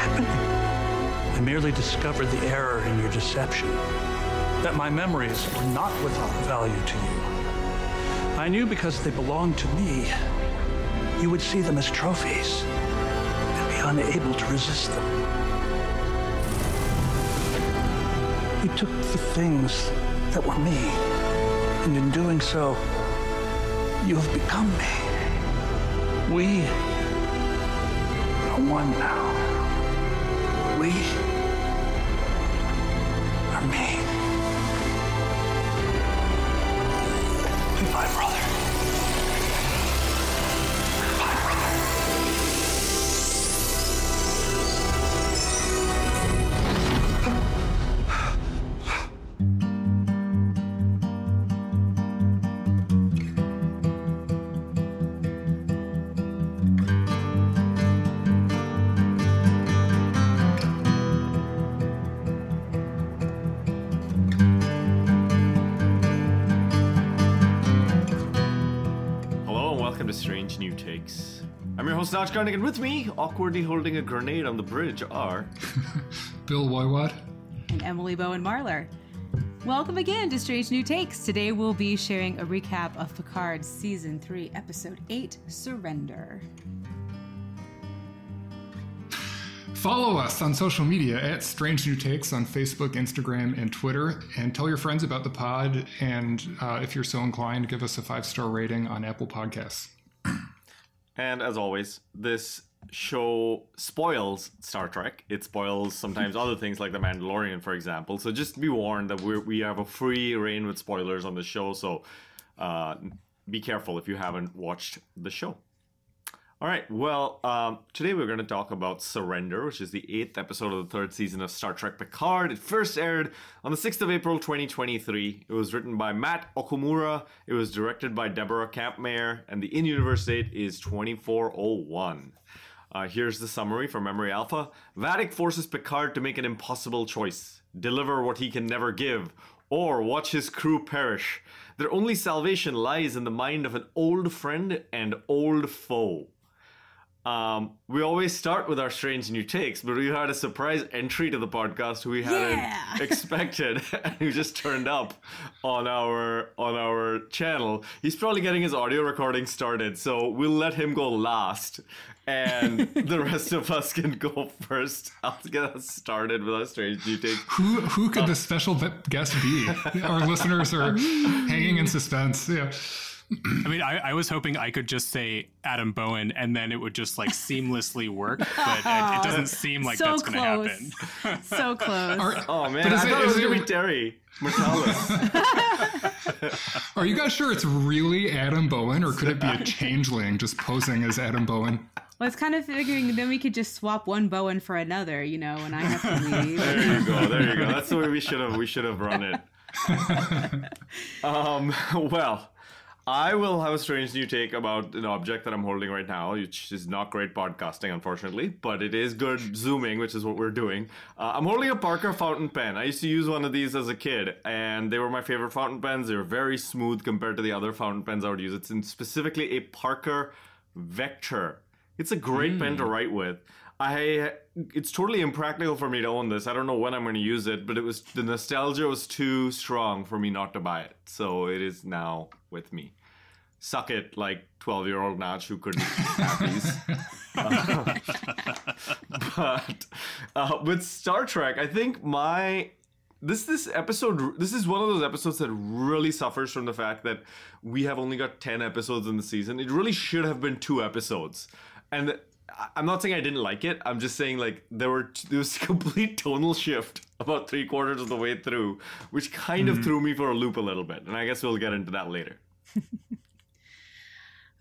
happening? I merely discovered the error in your deception. That my memories were not without value to you. I knew because they belonged to me, you would see them as trophies and be unable to resist them. You took the things that were me, and in doing so, you have become me. We are one now. We I'm your host, Nach Garnick, and with me, awkwardly holding a grenade on the bridge, are. Bill Woywad. and Emily Bowen Marlar. Welcome again to Strange New Takes. Today we'll be sharing a recap of Picard Season 3, Episode 8 Surrender. Follow us on social media at Strange New Takes on Facebook, Instagram, and Twitter. And tell your friends about the pod. And uh, if you're so inclined, give us a five star rating on Apple Podcasts. And as always, this show spoils Star Trek. It spoils sometimes other things like The Mandalorian, for example. So just be warned that we're, we have a free reign with spoilers on the show. So uh, be careful if you haven't watched the show. All right. Well, um, today we're going to talk about Surrender, which is the eighth episode of the third season of Star Trek Picard. It first aired on the 6th of April 2023. It was written by Matt Okumura. It was directed by Deborah Kampmeier, and the in universe date is 2401. Uh, here's the summary from Memory Alpha Vadic forces Picard to make an impossible choice deliver what he can never give, or watch his crew perish. Their only salvation lies in the mind of an old friend and old foe. Um, we always start with our strange new takes, but we had a surprise entry to the podcast we hadn't Yeah. expected, and who just turned up on our on our channel. He's probably getting his audio recording started, so we'll let him go last, and the rest of us can go first. I'll get us started with our strange new takes. Who, who could the special guest be? Our listeners are hanging in suspense. Yeah. I mean, I, I was hoping I could just say Adam Bowen and then it would just like seamlessly work, but it, it doesn't seem like so that's going to happen. So close. Are, Oh man, But is I it- thought it is was gonna be Terry Matalas. are you guys sure it's really Adam Bowen, or could it be a changeling just posing as Adam Bowen? I was kind of figuring then we could just swap one Bowen for another, you know, when I have to leave. There you go. There you go. That's the way we should have. We should have run it. um. Well, I will have a strange new take about an object that I'm holding right now, which is not great podcasting, unfortunately, but it is good zooming, which is what we're doing. Uh, I'm holding a Parker fountain pen. I used to use one of these as a kid, and they were my favorite fountain pens. They were very smooth compared to the other fountain pens I would use. It's in specifically a Parker Vector. It's a great pen to write with. I it's totally impractical for me to own this. I don't know when I'm going to use it, but it was the nostalgia was too strong for me not to buy it. So it is now with me. Suck it, like 12 year old Nach who couldn't have these. But uh, with Star Trek, I think my this this episode this is one of those episodes that really suffers from the fact that we have only got 10 episodes in the season. It really should have been two episodes. And I'm not saying I didn't like it. I'm just saying like there were there was a complete tonal shift about three quarters of the way through, which kind of threw me for a loop a little bit. And I guess we'll get into that later.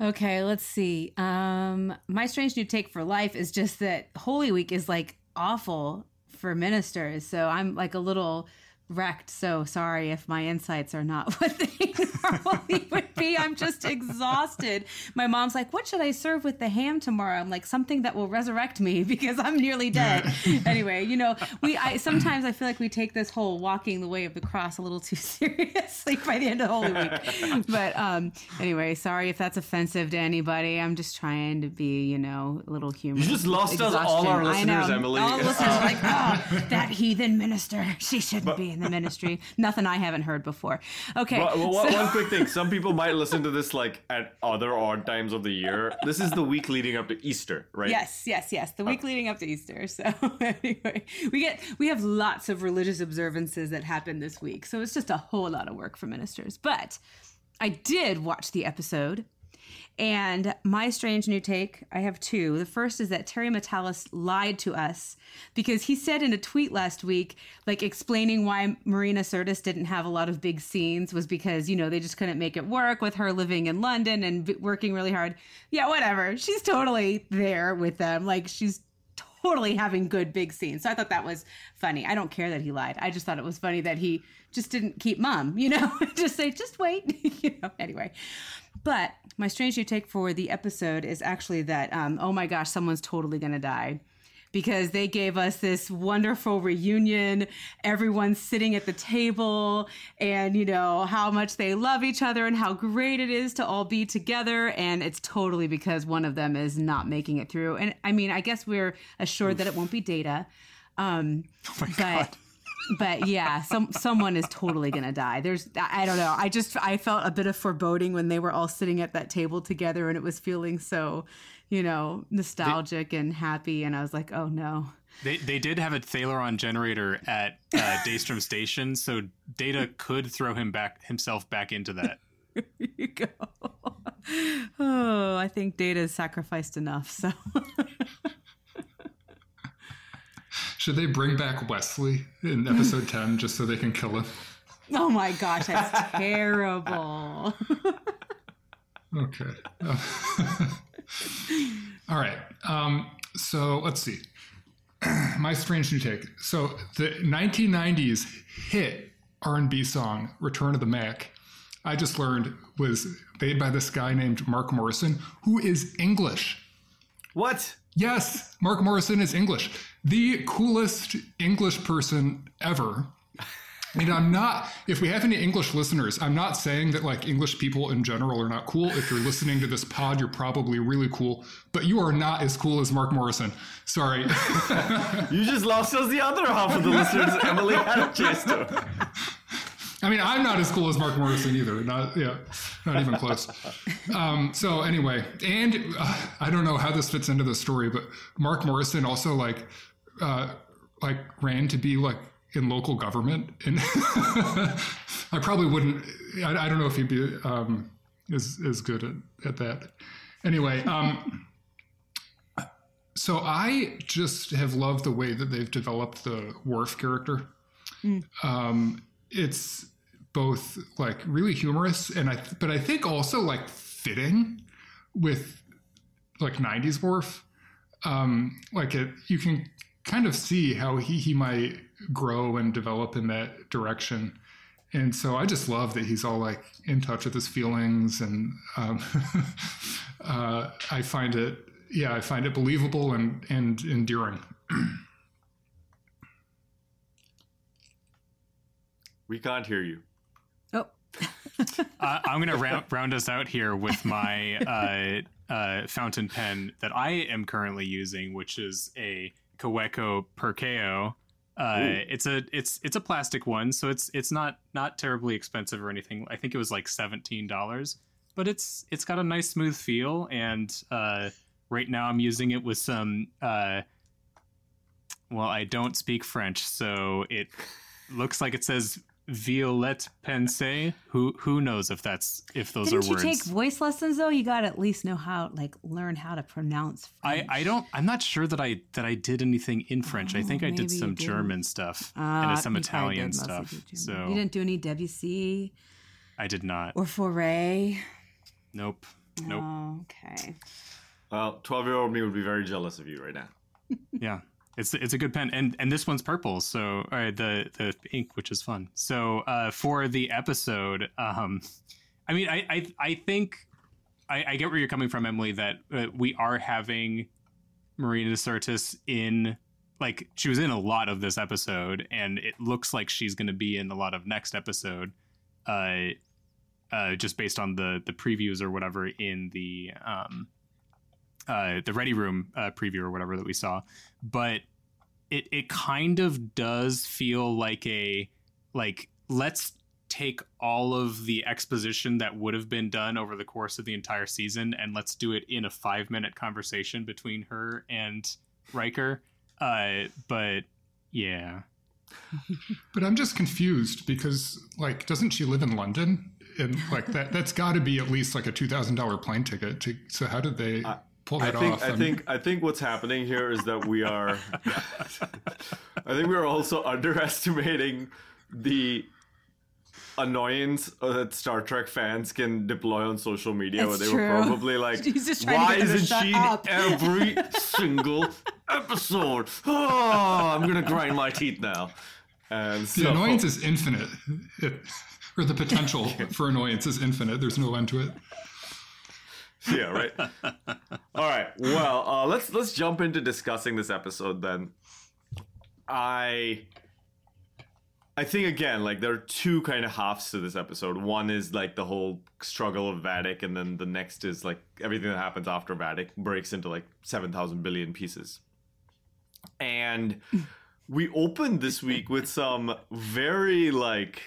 Okay, let's see. Um, my strange new take for life is just that Holy Week is like awful for ministers. So I'm like a little wrecked. So sorry if my insights are not what they normally would be. I'm just exhausted. My mom's like, "What should I serve with the ham tomorrow?" I'm like, "Something that will resurrect me because I'm nearly dead." anyway, you know, we I sometimes I feel like we take this whole walking the way of the cross a little too seriously by the end of Holy Week. But um, anyway, sorry if that's offensive to anybody. I'm just trying to be, you know, a little humorous. You just lost us all our Exhaustion. Listeners. Emily. All listeners are like, oh, that heathen minister. She shouldn't be in the ministry. Nothing I haven't heard before. Okay. Well, well, so- one quick thing. Some people might listen to this like at other odd times of the year. This is the week leading up to Easter, right? Yes, yes, yes. The week oh. leading up to Easter. So anyway, we get we have lots of religious observances that happen this week. So it's just a whole lot of work for ministers. But I did watch the episode. And my strange new take, I have two. The first is that Terry Matalas lied to us because he said in a tweet last week, like explaining why Marina Sirtis didn't have a lot of big scenes was because, you know, they just couldn't make it work with her living in London and working really hard. Yeah, whatever. She's totally there with them. Like she's totally having good big scenes. So I thought that was funny. I don't care that he lied. I just thought it was funny that he just didn't keep mum, you know, just say, just wait, you know, anyway. But my strange new take for the episode is actually that, um, oh my gosh, someone's totally going to die. Because they gave us this wonderful reunion, everyone's sitting at the table, and you know how much they love each other and how great it is to all be together. And it's totally because one of them is not making it through. And I mean, I guess we're assured that it won't be Data. Um, but but yeah, some someone is totally gonna die. There's I don't know. I just I felt a bit of foreboding when they were all sitting at that table together and it was feeling so, you know, nostalgic and happy and I was like, oh no. They they did have a thalaron generator at uh, Daystrom Station, so Data could throw him back himself back into that. Here you go. oh, I think Data is sacrificed enough. So Should they bring back Wesley in episode 10 just so they can kill him? Oh my gosh, that's terrible. Okay. All right. Um, so let's see. My strange new take. So the 1990s hit R&B song "Return of the Mac," I just learned was made by this guy named Mark Morrison, who is English. What? Yes, Mark Morrison is English. The coolest English person ever. And I'm not, if we have any English listeners, I'm not saying that like English people in general are not cool. If you're listening to this pod, you're probably really cool, but you are not as cool as Mark Morrison. Sorry. You just lost us the other half of the listeners Emily had a chase to. I mean, I'm not as cool as Mark Morrison either. Not, yeah, not even close. Um, so anyway, and uh, I don't know how this fits into the story, but Mark Morrison also like, uh, like ran to be like in local government, and I probably wouldn't. I, I don't know if he'd be um, as as good at, at that. Anyway, um, so I just have loved the way that they've developed the Worf character. Um, it's both like really humorous and I, but I think also like fitting with like 90s Worf. Um, like it, you can kind of see how he, he might grow and develop in that direction. And so I just love that he's all like in touch with his feelings, and um, uh, I find it, yeah, I find it believable and and endearing. We can't hear you. oh, Uh, I'm gonna round, round us out here with my uh, uh, fountain pen that I am currently using, which is a Kaweco Perkeo. Uh, it's a it's it's a plastic one, so it's it's not not terribly expensive or anything. I think it was like seventeen dollars, but it's it's got a nice smooth feel, and uh, right now I'm using it with some. Uh, well, I don't speak French, so it looks like it says Violette Pensée. Who who knows if that's if those didn't are you words? take voice lessons though? You got to at least know how, like, learn how to pronounce. I, French. I don't I'm not sure that I that I did anything in French. I Oh, think I did some. German stuff Uh, and some Italian stuff. So you didn't do any WC I did not. or foray. Nope. Nope. Oh, okay. Well, 12 year old me would be very jealous of you right now. Yeah. It's it's a good pen, and and this one's purple, so uh, the the ink, which is fun. So uh, for the episode, um, I mean, I I, I think I, I get where you're coming from, Emily. That uh, we are having Marina Sirtis in like she was in a lot of this episode, and it looks like she's going to be in a lot of next episode. Uh, uh, just based on the the previews or whatever in the um, uh, the Ready Room uh, preview or whatever that we saw, but it it kind of does feel like a like let's take all of the exposition that would have been done over the course of the entire season and let's do it in a five minute conversation between her and Riker. Uh, but yeah. but I'm just confused because, like, doesn't she live in London? And like that, that's got to be at least like a two thousand dollar plane ticket. To, so how did they pull that I think, off? I think I think what's happening here is that we are I think we are also underestimating the annoyance that Star Trek fans can deploy on social media It's where they true. were probably like He's just why get them to isn't she in every single episode? Oh, I'm gonna grind my teeth now. And the so, annoyance is infinite, It- or the potential for annoyance is infinite. There's no end to it. yeah, right. All right. Well, uh, let's let's jump into discussing this episode then. I I think again, like there are two kind of halves to this episode. One is like the whole struggle of Vadic, and then the next is like everything that happens after Vadic breaks into like seven thousand billion pieces. And we opened this week with some very like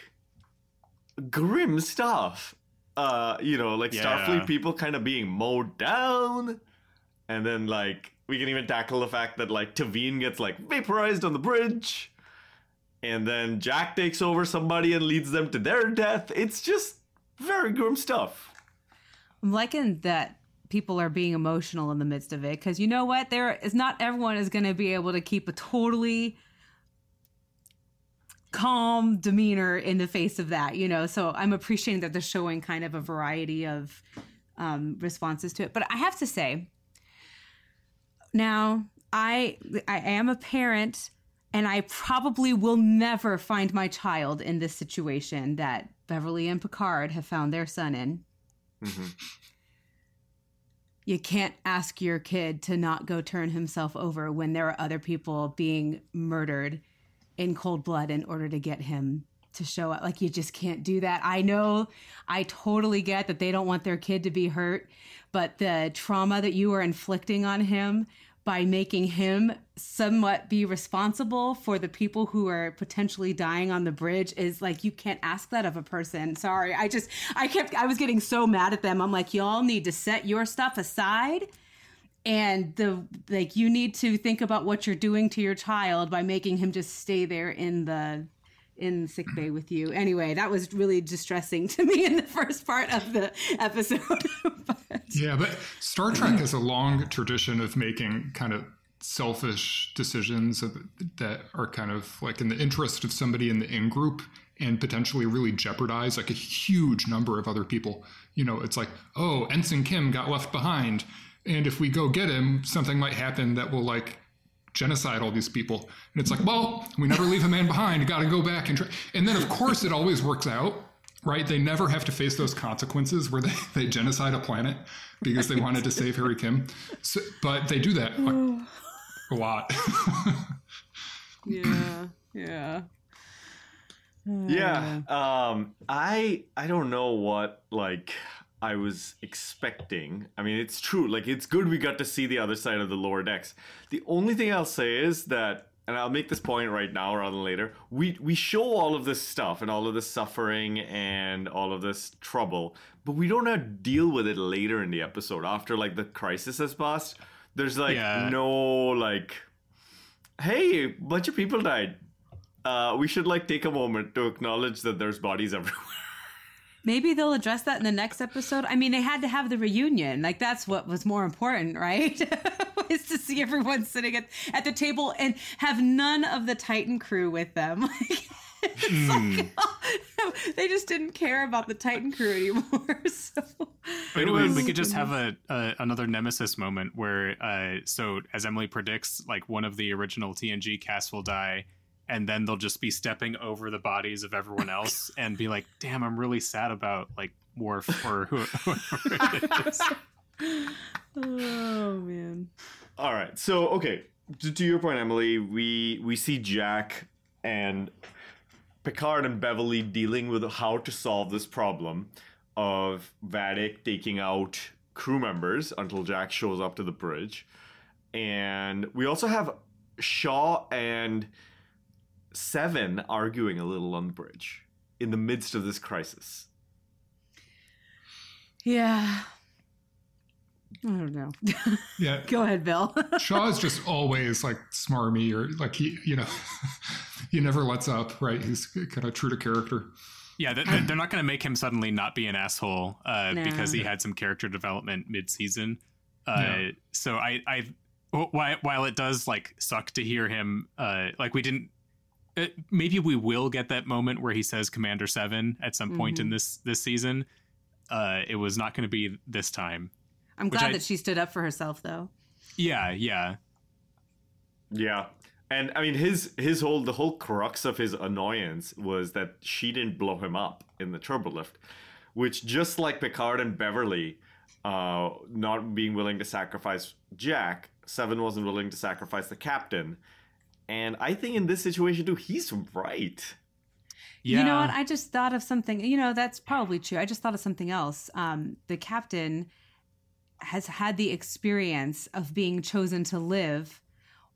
grim stuff. Uh, you know, like Yeah. Starfleet people kind of being mowed down. And then like we can even tackle the fact that like T'Veen gets like vaporized on the bridge. And then Jack takes over somebody and leads them to their death. It's just very grim stuff. I'm liking that people are being emotional in the midst of it because you know what? There is not everyone is going to be able to keep a totally calm demeanor in the face of that, you know. So I'm appreciating that they're showing kind of a variety of um, responses to it. But I have to say, now I I am a parent and I probably will never find my child in this situation that Beverly and Picard have found their son in. You can't ask your kid to not go turn himself over when there are other people being murdered in cold blood in order to get him to show up. Like, you just can't do that. I know, I totally get that they don't want their kid to be hurt, but the trauma that you are inflicting on him by making him somewhat be responsible for the people who are potentially dying on the bridge is like you can't ask that of a person. Sorry. I just I kept I was getting so mad at them. I'm like y'all need to set your stuff aside and the like you need to think about what you're doing to your child by making him just stay there in the in sick bay with you. Anyway, that was really distressing to me in the first part of the episode. But- Yeah, but Star Trek has a long tradition of making kind of selfish decisions that are kind of like in the interest of somebody in the in group and potentially really jeopardize like a huge number of other people. You know, it's like, oh, Ensign Kim got left behind. And if we go get him, something might happen that will like genocide all these people. And it's like, well, we never leave a man behind. Got to go back and try. And then, of course, it always works out, right? They never have to face those consequences where they, they genocide a planet because they wanted to save Harry Kim. So, but they do that a, a lot. yeah. Yeah. Yeah. Um I I don't know what like I was expecting. I mean, it's true. Like it's good we got to see the other side of the lower decks. The only thing I'll say is that and I'll make this point right now rather than later. We we show all of this stuff and all of this suffering and all of this trouble, but we don't have to deal with it later in the episode after like the crisis has passed. There's like Yeah. no like hey, a bunch of people died. Uh, we should like take a moment to acknowledge that there's bodies everywhere. Maybe they'll address that in the next episode. I mean, they had to have the reunion. Like that's what was more important, right? is to see everyone sitting at, at the table and have none of the Titan crew with them. Mm. they just didn't care about the Titan crew anymore. So Wait, It wait, was- we could just have a, a another nemesis moment where, uh, so as Emily predicts, like one of the original TNG cast will die, and then they'll just be stepping over the bodies of everyone else and be like, "Damn, I'm really sad about like Worf or who- whoever it is." Oh man. All right. So okay, to, to your point, Emily, we we see Jack and Picard and Beverly dealing with how to solve this problem of Vadic taking out crew members until Jack shows up to the bridge, and we also have Shaw and Seven arguing a little on the bridge in the midst of this crisis. Yeah. I don't know. Yeah, Go ahead, Bill. Shaw is just always like smarmy or like he, you know, he never lets up, right? He's kind of true to character. Yeah, they- they're not going to make him suddenly not be an asshole uh, No. because he had some character development mid-season. Uh, Yeah. So I, I, while, while it does like suck to hear him, uh, like we didn't. Uh, maybe we will get that moment where he says Commander Seven at some point in this this season. Uh, it was not going to be this time. I'm glad I- that she stood up for herself, though. Yeah, yeah, Yeah. And I mean his his whole the whole crux of his annoyance was that she didn't blow him up in the turbolift, which just like Picard and Beverly uh not being willing to sacrifice Jack, Seven wasn't willing to sacrifice the captain. And I think in this situation too, he's right. yeah. You know what? I just thought of something. You know, that's probably true. I just thought of something else. Um, the captain has had the experience of being chosen to live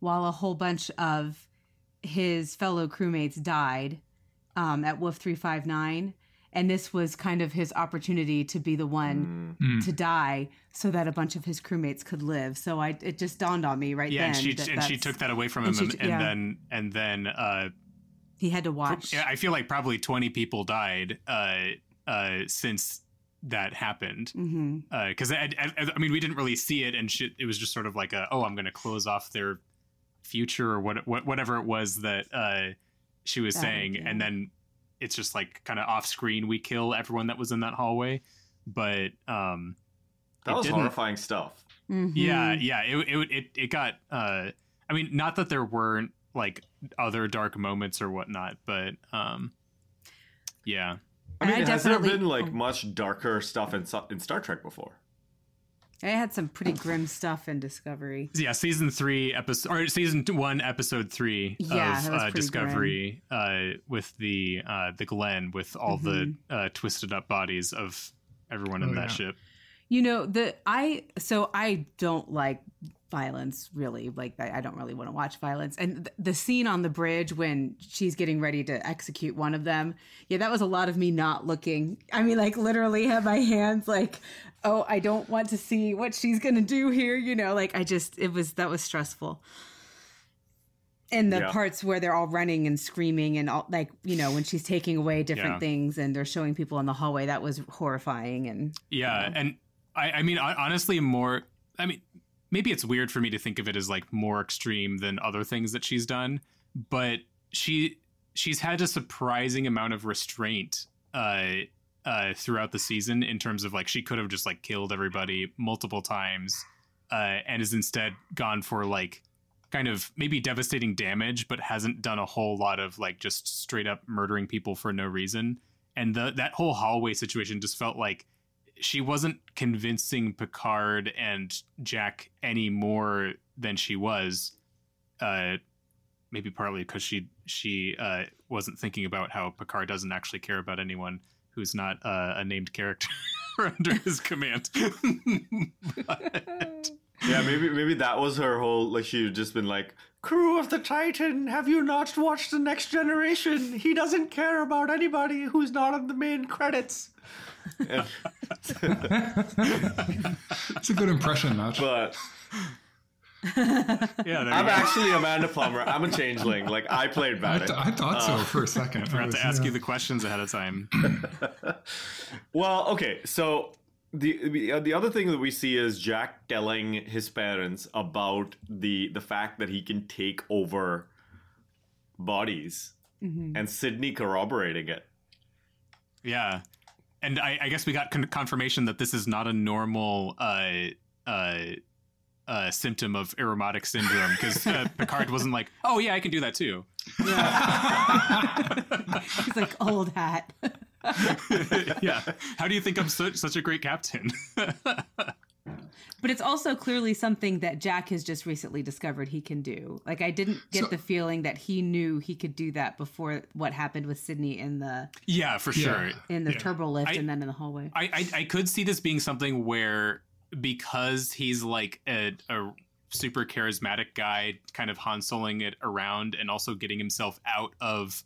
while a whole bunch of his fellow crewmates died um, at Wolf 359. And this was kind of his opportunity to be the one Mm. to die so that a bunch of his crewmates could live. So I it just dawned on me right yeah, then. and she that and she took that away from him, and she and, yeah. then and then uh, He had to watch. I feel like probably 20 people died uh, uh, since that happened. Because I, I, I mean, we didn't really see it, and shit, it was just sort of like a, oh, I'm going to close off their future or what, what whatever it was that uh, she was That, saying, yeah. and then it's just like kind of off screen. We kill everyone that was in that hallway, but um, That was didn't- horrifying stuff. yeah, yeah, it it it, it got. Uh, I mean, not that there weren't like other dark moments or whatnot, but um, yeah. I mean, I has there been like oh. much darker stuff in in Star Trek before? I had some pretty grim stuff in Discovery. yeah season three episode or season one episode three Yeah, of uh, discovery uh with the uh the Glenn with all the uh twisted up bodies of everyone in Oh, that yeah. ship You know, the I so I don't like violence really. Like I, I don't really want to watch violence. And th- the scene on the bridge when she's getting ready to execute one of them, yeah, that was a lot of me not looking. I mean, like literally have my hands like, oh, I don't want to see what she's gonna do here. You know, like I just it was that was stressful. And the Yeah. parts where they're all running and screaming and all like you know when she's taking away different Yeah. things and they're showing people in the hallway that was horrifying and yeah and i i mean honestly more i mean maybe it's weird for me to think of it as like more extreme than other things that she's done but she she's had a surprising amount of restraint uh uh throughout the season in terms of like she could have just like killed everybody multiple times uh and has instead gone for like kind of maybe devastating damage but hasn't done a whole lot of like just straight up murdering people for no reason. And the that whole hallway situation just felt like she wasn't convincing Picard and Jack any more than she was. Uh, maybe partly because she she uh, wasn't thinking about how Picard doesn't actually care about anyone who's not uh, a named character under his command. But- Yeah, maybe maybe that was her whole like she'd just been like, "Crew of the Titan, have you not watched the Next Generation? He doesn't care about anybody who's not on the main credits." And- It's a good impression, Nach. but yeah, there I'm you go. actually Amanda Plummer. I'm a changeling. Like I played I, Vadic. th- I thought so for a second. I Forgot was- to ask yeah. you the questions ahead of time. Well, okay, so the the, uh, the other thing that we see is Jack telling his parents about the the fact that he can take over bodies and Sidney corroborating it. Yeah, and I, I guess we got con- confirmation that this is not a normal uh, uh, uh, symptom of Irumodic syndrome because uh, Picard wasn't like, "Oh yeah, I can do that too." He's like old hat. yeah. How do you think I'm such such a great captain? But it's also clearly something that Jack has just recently discovered he can do. Like I didn't get So- the feeling that he knew he could do that before what happened with Sidney in the yeah, for sure. in the Yeah. turbo lift I- and then in the hallway. I, I I could see this being something where because he's like a, a super charismatic guy, kind of Han Soloing it around and also getting himself out of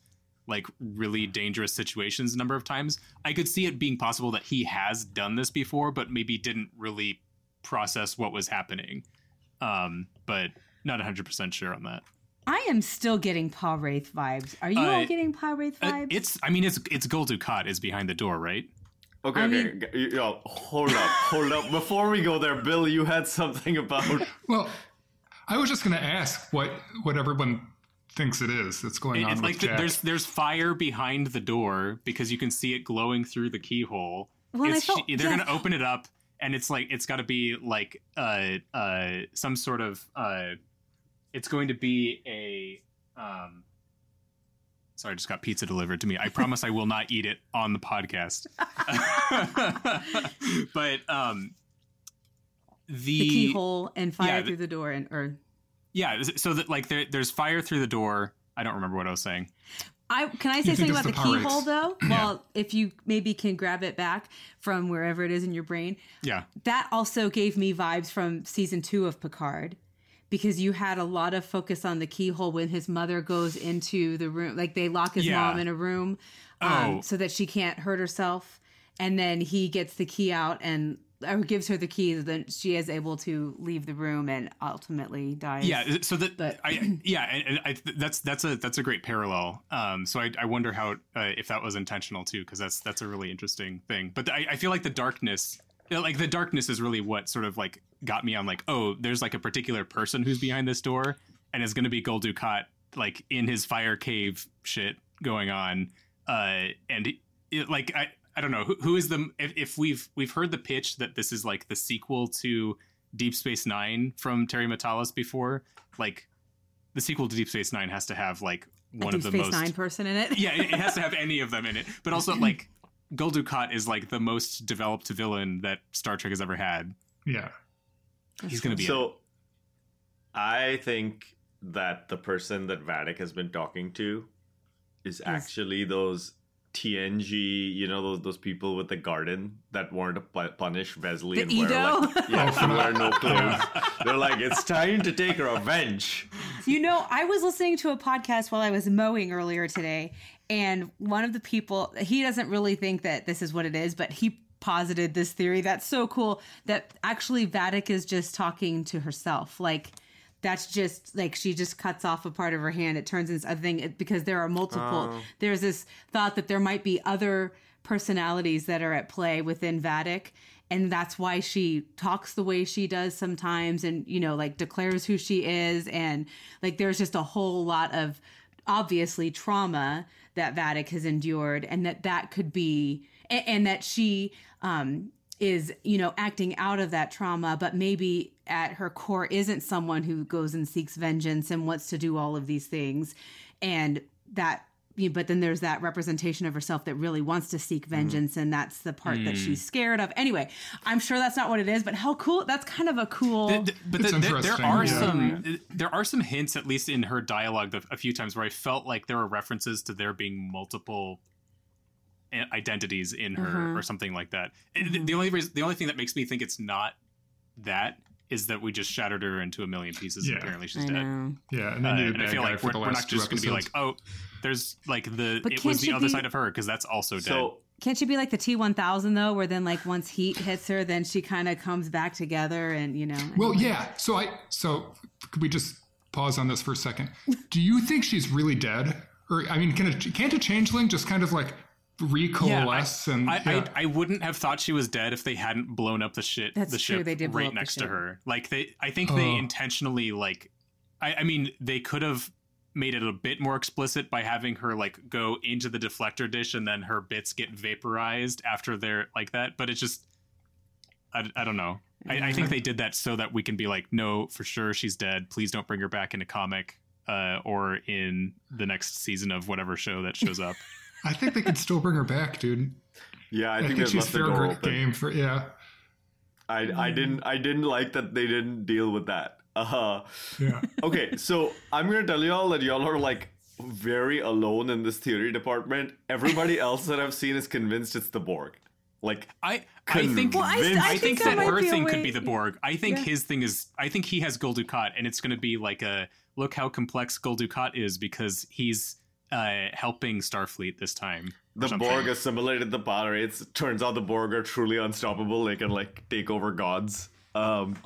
like really dangerous situations a number of times. I could see it being possible that he has done this before, but maybe didn't really process what was happening. Um, but not 100% sure on that. I am still getting Pah-wraith vibes. Are you all Uh, getting Pah-wraith Uh, vibes? it's I mean it's it's Gul Dukat is behind the door, right? Okay, I okay, mean- g- y- yo, hold up, hold up. Before we go there, Bill, you had something about. Well, I was just going to ask what what everyone thinks it is that's going on It's with like th- Jack. there's there's fire behind the door because you can see it glowing through the keyhole. Well, I It's- felt- they're yeah. gonna open it up, and it's like it's got to be like uh uh some sort of uh, it's going to be a um. Sorry, I just got pizza delivered to me. I promise I will not eat it on the podcast. but um, the, the keyhole and fire yeah, through the door and or yeah, so that like there, there's fire through the door. I don't remember what I was saying. I can I say something about the, the keyhole though? Well, if you maybe can grab it back from wherever it is in your brain. Yeah, That also gave me vibes from season two of Picard. Because you had a lot of focus on the keyhole when his mother goes into the room, like they lock his Yeah. mom in a room, um, Oh. so that she can't hurt herself, and then he gets the key out and or gives her the keys, then she is able to leave the room and ultimately dies. yeah so that But- I yeah and, I, that's that's a that's a great parallel. Um so i, I wonder how uh, if that was intentional too because that's that's a really interesting thing. But I, I feel like the darkness like the darkness is really what sort of like got me on like oh there's like a particular person who's behind this door and it's going to be Gul Dukat like in his fire cave shit going on. Uh and it, like i i don't know who, who is the if, if we've we've heard the pitch that this is like the sequel to Deep Space Nine from Terry Matalas before, like the sequel to Deep Space Nine has to have like a one Deep of the Space most Nine person in it. yeah, it, it has to have any of them in it. But also like Gul Dukat is like the most developed villain that Star Trek has ever had. yeah. He's gonna be So, I think that the person that Vadic has been talking to is actually those TNG, you know, those those people with the garden that wanted to pu- punish Wesley The and wear Edo? like, yeah, and wear no clothes. They're like, it's time to take revenge. You know, I was listening to a podcast while I was mowing earlier today, and one of the people, he doesn't really think that this is what it is, but he posited this theory that's so cool that actually Vadic is just talking to herself. Like, that's just like she just cuts off a part of her hand. It turns into a thing because there are multiple. There's this thought that there might be other personalities that are at play within Vadic. And that's why she talks the way she does sometimes and, you know, like declares who she is. And like there's just a whole lot of obviously trauma that Vadic has endured and that that could be, and, and that she, um, is you know acting out of that trauma but maybe at her core isn't someone who goes and seeks vengeance and wants to do all of these things. And that you know, but then there's that representation of herself that really wants to seek mm-hmm. vengeance and that's the part that mm. she's scared of. Anyway i'm sure that's not what it is but how cool that's kind of a cool Th- th- but It's the- there- there are yeah. some there are some hints at least in her dialogue the- a few times where I felt like there were references to there being multiple i- identities in her Mhm. or something like that. And the- The only reason, the only thing that makes me think it's not that is that we just shattered her into a million pieces Yeah. and apparently she's I dead. know. Yeah, and Uh, then you and I feel like we're, we're not just going to be like, oh, there's like the But it can't was the other be- side of her because that's also dead. So, can't she be like the t1000 though where then like once heat hits her then she kind of comes back together and you know Well, yeah. So I so could we just pause on this for a second? Do you think she's really dead, or I mean, can a, can't a changeling just kind of like recoalesce and I, yeah. I I wouldn't have thought she was dead if they hadn't blown up the shit That's the true, ship they did right up the next to her. Like they I think they Oh. intentionally like I, I mean they could have made it a bit more explicit by having her like go into the deflector dish and then her bits get vaporized after they're like that. But it's just, I, I don't know. I, I think they did that so that we can be like, no, for sure she's dead. Please don't bring her back in a comic uh, or in the next season of whatever show that shows up. I think they could still bring her back, dude. Yeah, I, I think, think she's left the fair door gr- open. game for yeah. I I didn't I didn't like that they didn't deal with that. Uh, huh. Yeah. okay, so I'm gonna tell y'all that y'all are like very alone in this theory department. Everybody else that I've seen is convinced it's the Borg. Like I I think Well, I- I, I think, think that that her be a thing could be the Borg. I think Yeah. his thing is I think he has Gul Dukat and it's going to be like a look how complex Gul Dukat is because he's uh, helping Starfleet this time. the something. Borg assimilated the. It turns out the Borg are truly unstoppable. They can like take over gods. Um,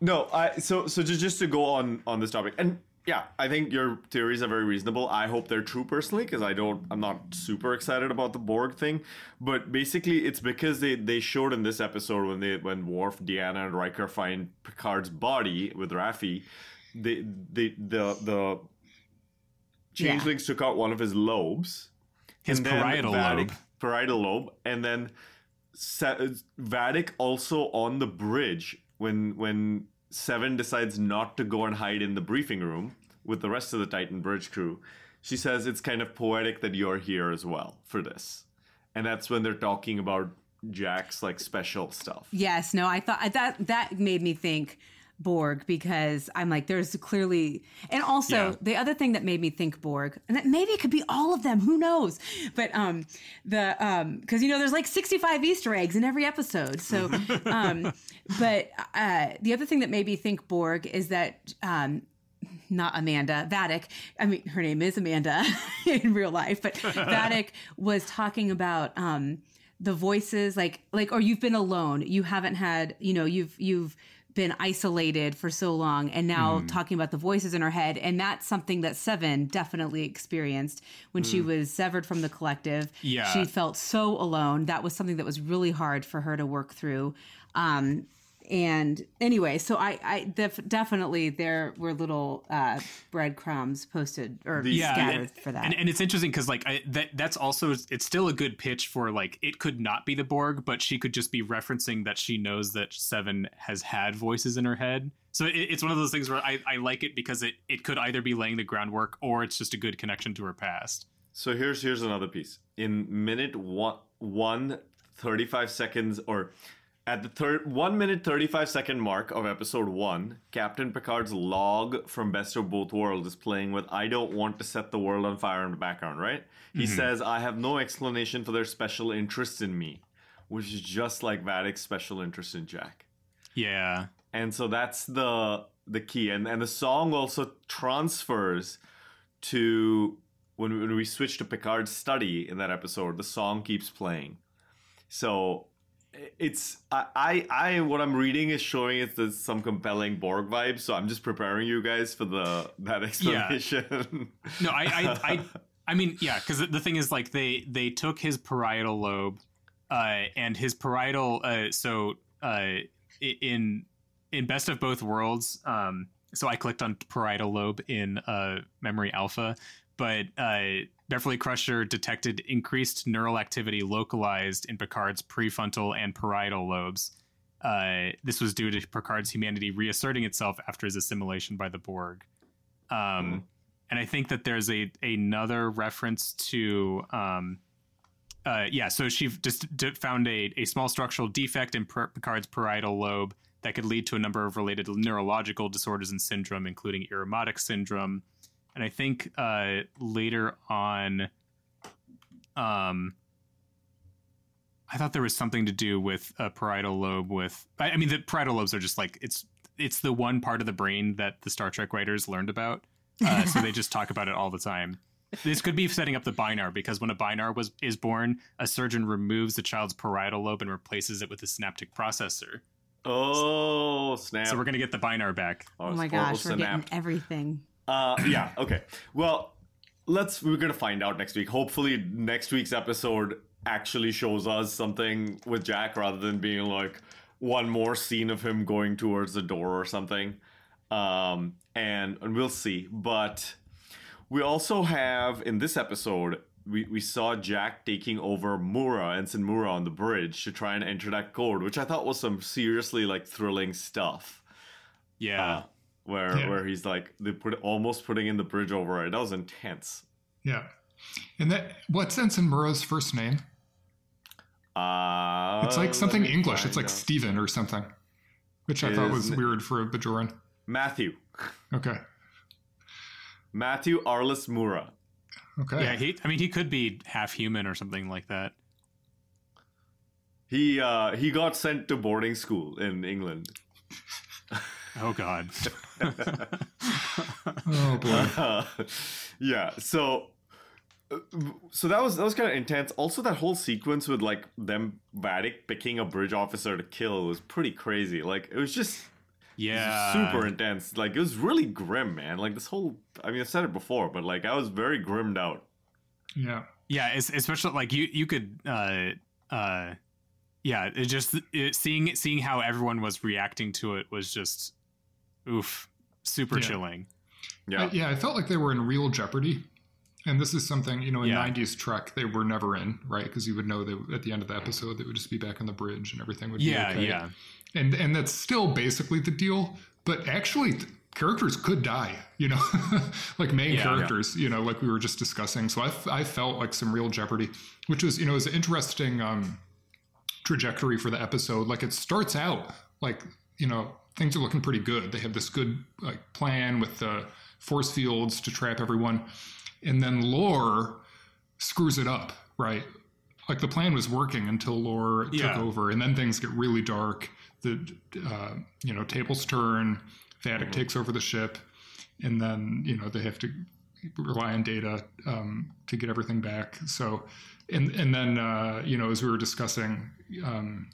no, I so so just just to go on on this topic, and yeah, I think your theories are very reasonable. I hope they're true personally because I don't, I'm not super excited about the Borg thing. But basically, it's because they they showed in this episode when they when Worf, Deanna, and Riker find Picard's body with Raffi, they they the the Yeah. changelings took out one of his lobes His parietal Vadic- lobe. Parietal lobe, and then Sa- Vadic also on the bridge when when Seven decides not to go and hide in the briefing room with the rest of the Titan bridge crew. She says it's kind of poetic that you're here as well for this, and that's when they're talking about Jack's like special stuff. Yes, no, I thought that that made me think Borg because I'm like, there's clearly, and also Yeah. the other thing that made me think Borg, and that maybe it could be all of them, who knows? But um, the um, because you know there's like 65 Easter eggs in every episode, so um, but uh, the other thing that made me think Borg is that um, not Amanda Vadic. I mean, her name is Amanda in real life, but Vadic was talking about um, the voices, like like, or you've been alone. You haven't had, you know, you've you've been isolated for so long, and now talking about the voices in her head, and that's something that Seven definitely experienced when she was severed from the collective. Yeah. she felt so alone. That was something that was really hard for her to work through. Um, and anyway, so I, I def- definitely there were little uh, breadcrumbs posted or yeah, scattered and, for that. And, and it's interesting because like I, that that's also it's still a good pitch for like it could not be the Borg, but she could just be referencing that she knows that Seven has had voices in her head. So it, it's one of those things where I, I like it because it it could either be laying the groundwork or it's just a good connection to her past. So here's here's another piece. In minute one, one 35 seconds, or at the third one minute 35 second mark of episode one, Captain Picard's log from Best of Both Worlds is playing with "I don't want to set the world on fire" in the background. Right? He mm-hmm. says, "I have no explanation for their special interest in me," which is just like Vadic's special interest in Jack Yeah. and so that's the the key and and the song also transfers to when, when we switch to picard's study in that episode the song keeps playing so it's I, I I what i'm reading is showing it there's some compelling borg vibes so i'm just preparing you guys for the that explanation No, I, I, I, I mean, yeah, because the thing is, like, they they took his parietal lobe, uh, and his parietal. Uh, so, uh, in in Best of Both Worlds, um, so I clicked on parietal lobe in uh, Memory Alpha, but uh, Beverly Crusher detected increased neural activity localized in Picard's prefrontal and parietal lobes. Uh, this was due to Picard's humanity reasserting itself after his assimilation by the Borg. Um, and I think that there's a another reference to um, uh, yeah. So she just d- found a, a small structural defect in Picard's parietal lobe that could lead to a number of related neurological disorders and syndrome, including Irumodic syndrome. And I think uh, later on, um, I thought there was something to do with a parietal lobe. With I, I mean, the parietal lobes are just like it's it's the one part of the brain that the Star Trek writers learned about. Uh, so they just talk about it all the time. This could be setting up the Bynar because when a Bynar was is born, a surgeon removes the child's parietal lobe and replaces it with a synaptic processor. oh snap So we're gonna get the Bynar back. oh my portal gosh, we're getting everything. Uh, yeah. Okay. Well, let's. We're gonna find out next week. Hopefully, next week's episode actually shows us something with Jack rather than being like one more scene of him going towards the door or something. Um, and and we'll see. But we also have in this episode we, we saw Jack taking over Mura, Ensign Mura on the bridge to try and enter that code, which I thought was some seriously like thrilling stuff. Yeah. Uh, where Yeah. where he's like they put almost putting in the bridge over it. That was intense. Yeah. And that what's Ensign Mura's first name? Uh It's like something English. It's like. Stephen or something. Which I thought was weird for a Bajoran. Matthew. Okay. Matthew Arliss Mura. Okay. Yeah, he I mean he could be half human or something like that. He uh he got sent to boarding school in England. Oh god. oh boy. Uh, yeah so uh, so that was that was kind of intense also that whole sequence with like them Vadic picking a bridge officer to kill was pretty crazy like it was just Yeah. super intense like it was really grim man like this whole i mean i've said it before but like i was very grimmed out Yeah. Yeah, es- especially like you you could uh uh yeah, it just it, seeing seeing how everyone was reacting to it was just oof, super Yeah. chilling. yeah I, yeah, I felt like they were in real jeopardy. And this is something, you know, in Yeah. 90s Trek, they were never in, right? Because you would know that at the end of the episode, they would just be back on the bridge and everything would Yeah, be okay. yeah. And, and that's still basically the deal. But actually, th- characters could die, you know, like main Yeah. characters, you know, like we were just discussing. So I, f- I felt like some real jeopardy, which was, you know, is an interesting um, trajectory for the episode. Like it starts out like, you know, things are looking pretty good. They have this good like plan with the force fields to trap everyone. And then lore screws it up, right? Like the plan was working until lore took over, and then things get really dark. The uh, you know tables turn. Vadic takes over the ship, and then you know they have to rely on data um, to get everything back. So, and and then uh, you know as we were discussing, um,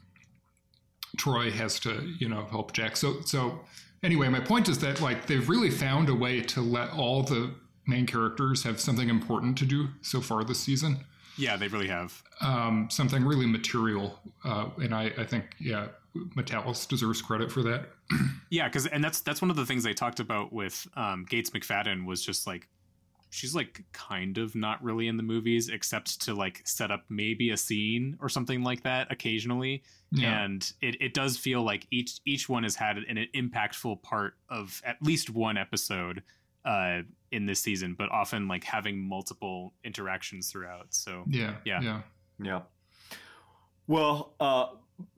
Troi has to you know help Jack. So so anyway, my point is that like they've really found a way to let all the main characters have something important to do so far this season. Yeah, they really have. Um, something really material, uh, and I, I think yeah, Matalas deserves credit for that. Yeah, because and that's that's one of the things they talked about with um, Gates McFadden was just like she's like kind of not really in the movies except to like set up maybe a scene or something like that occasionally. Yeah. And it, it does feel like each each one has had an impactful part of at least one episode uh, in this season, but often like having multiple interactions throughout. So Yeah, Yeah. yeah. yeah well uh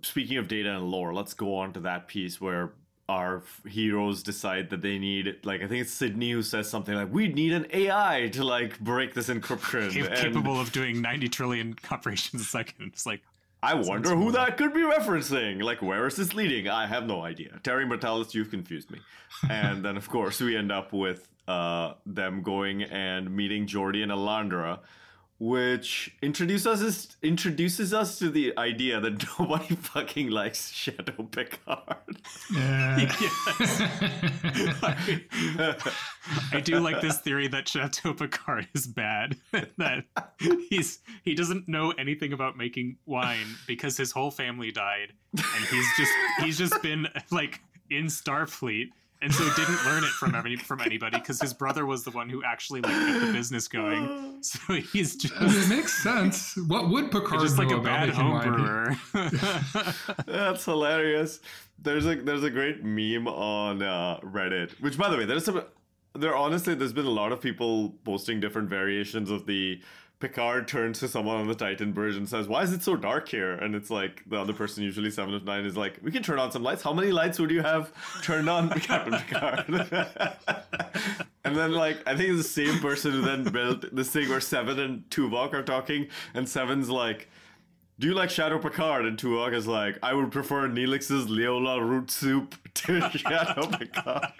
speaking of data and lore let's go on to that piece where our f- heroes decide that they need like i think it's Sidney who says something like we need an ai to like break this encryption and- capable of doing 90 trillion operations a second. It's like I wonder who that could be referencing. Like, where is this leading? I have no idea. Terry Matalas, you've confused me. And then, of course, we end up with uh, them going and meeting Geordi and Alandra, which introduces us introduces us to the idea that nobody fucking likes Chateau Picard. Yeah. I do like this theory that Chateau Picard is bad. that he's he doesn't know anything about making wine because his whole family died, and he's just he's just been like in Starfleet, and so didn't learn it from any from anybody because his brother was the one who actually like kept the business going. So he's just. It makes sense. What would Picard just like know a bad making home brewer. That's hilarious. There's a there's a great meme on uh, Reddit, which by the way, there's some there honestly there's been a lot of people posting different variations of the Picard turns to someone on the Titan bridge and says, "Why is it so dark here?" And it's like the other person, usually seven of nine, is like, "We can turn on some lights. How many lights would you have turned on, Captain Picard?" and then like I think it's the same person who then built this thing where Seven and Tuvok are talking, and Seven's like. Do you like Chateau Picard? And Tuvok is like, I would prefer Neelix's Leola root soup to Chateau Picard.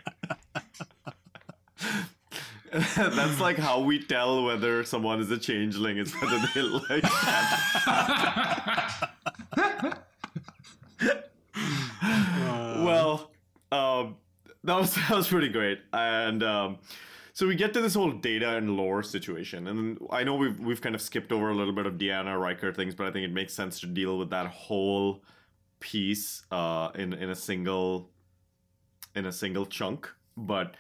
That's like how we tell whether someone is a changeling, is whether they like well, um, that was that was pretty great, and um, so we get to this whole data and lore situation, and I know we've we've kind of skipped over a little bit of Deanna Riker things, but I think it makes sense to deal with that whole piece uh, in in a single in a single chunk. But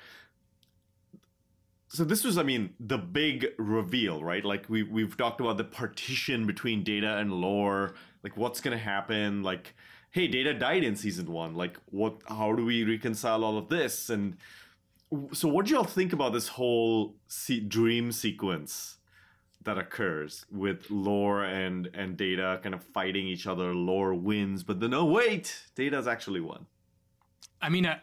so this was, I mean, the big reveal, right? Like we we've talked about the partition between data and lore, like what's gonna happen, like hey, data died in season one, like what? How do we reconcile all of this? And so, what do y'all think about this whole se- dream sequence that occurs with lore and and data kind of fighting each other? Lore wins, but then oh wait, data's actually won. I mean, uh,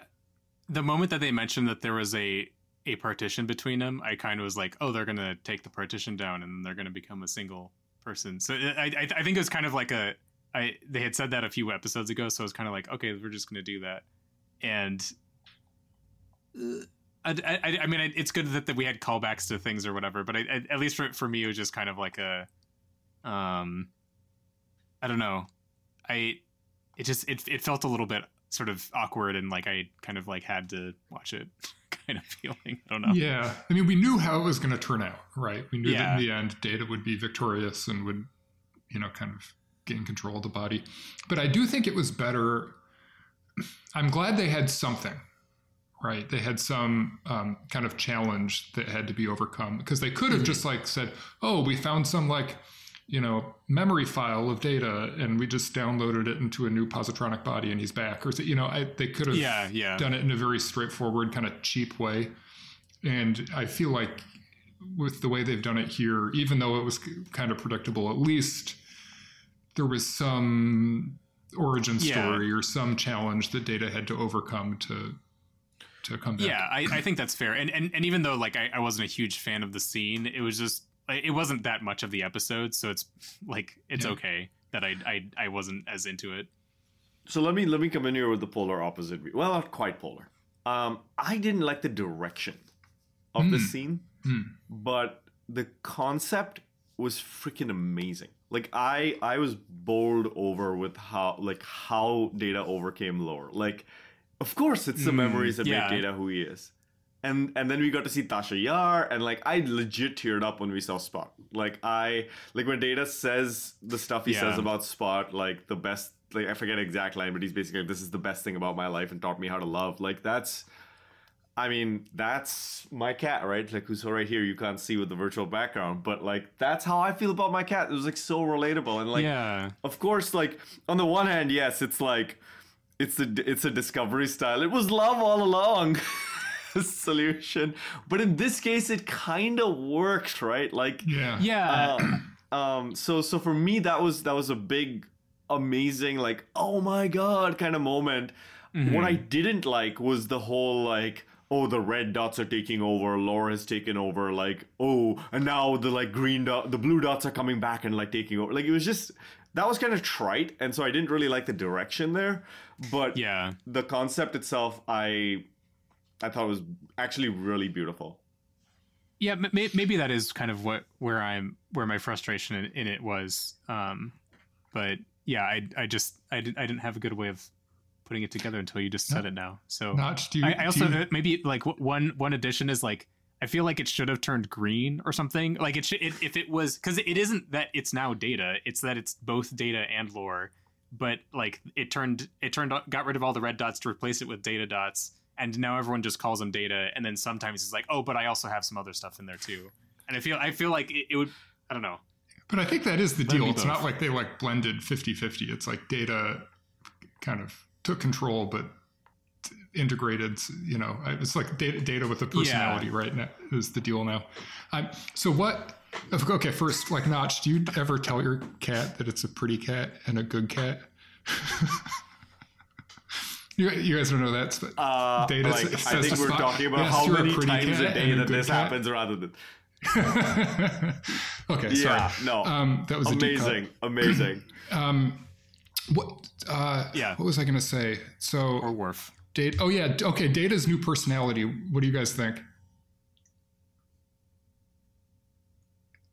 the moment that they mentioned that there was a a partition between them, I kind of was like, oh, they're gonna take the partition down and they're gonna become a single person. So I I, I think it was kind of like a I they had said that a few episodes ago, so it's kind of like okay, we're just gonna do that, and. Uh, I, I, I, mean, it's good that, that we had callbacks to things or whatever, but I, at least for, for me, it was just kind of like a, um, I don't know, I, it just it it felt a little bit sort of awkward and like I kind of like had to watch it kind of feeling. I don't know. Yeah. I mean, we knew how it was going to turn out, right? We knew yeah. that in the end, Data would be victorious and would, you know, kind of gain control of the body. But I do think it was better. I'm glad they had something, right? They had some um, kind of challenge that had to be overcome because they could have mm-hmm. just like said, oh, we found some like, you know, memory file of data and we just downloaded it into a new positronic body and he's back. Or, you know, I, they could have yeah, yeah. done it in a very straightforward, kind of cheap way. And I feel like with the way they've done it here, even though it was kind of predictable, at least there was some origin story yeah. or some challenge that data had to overcome to to come back. Yeah, I, I think that's fair. And, and and even though like I, I wasn't a huge fan of the scene, it was just it wasn't that much of the episode, so it's like it's yeah. okay that I, I I wasn't as into it. So let me let me come in here with the polar opposite. Well, not quite polar. Um, I didn't like the direction of mm. the hmm. scene, mm. but the concept was freaking amazing. Like I I was bowled over with how like how Data overcame lore. Like, of course, it's the mm, memories that yeah. make Data who he is and and then we got to see Tasha Yar, and like I legit teared up when we saw Spot. Like I like when Data says the stuff he yeah. says about Spot, like the best. Like I forget exact line, but he's basically like, "This is the best thing about my life and taught me how to love." Like that's, I mean, that's my cat, right? Like who's right here. You can't see with the virtual background, but like that's how I feel about my cat. It was like so relatable, and like, yeah, of course, like on the one hand, yes, it's like. It's a it's a discovery style. It was love all along. solution. But in this case, it kind of worked, right? Like, yeah, yeah. Um, um, so so for me, that was that was a big, amazing, like, oh my god, kind of moment. Mm-hmm. What I didn't like was the whole like oh the red dots are taking over Lore has taken over like oh and now the like green dot the blue dots are coming back and like taking over like it was just that was kind of trite and so i didn't really like the direction there but yeah the concept itself i I thought it was actually really beautiful. Yeah, maybe that is kind of what where I'm where my frustration in, in it was. Um, but yeah, I I just I didn't I didn't have a good way of putting it together until you just said it now. So Nach, do you, I, I also you... maybe like one one addition is like I feel like it should have turned green or something. Like it should it, if it was because it isn't that it's now data. It's that it's both data and lore. But like it turned it turned got rid of all the red dots to replace it with data dots and now everyone just calls them data and then sometimes it's like oh but i also have some other stuff in there too. And i feel i feel like it, it would i don't know. But i think that is the deal. it's not like they like blended 50-50 it's like data kind of took control but integrated you know it's like data, data with a personality yeah. right now is the deal now. Um, so what okay first like Nach do you ever tell your cat that it's a pretty cat and a good cat You, you guys don't know that. But uh, data like, I think we're spot. talking about yes, how many times a day that this cat. happens rather than. okay, sorry. Yeah, no. Um, that was amazing. amazing. um, what? Uh, yeah. What was I going to say? So or Worf. Data. Oh yeah. Okay. Data's new personality. What do you guys think?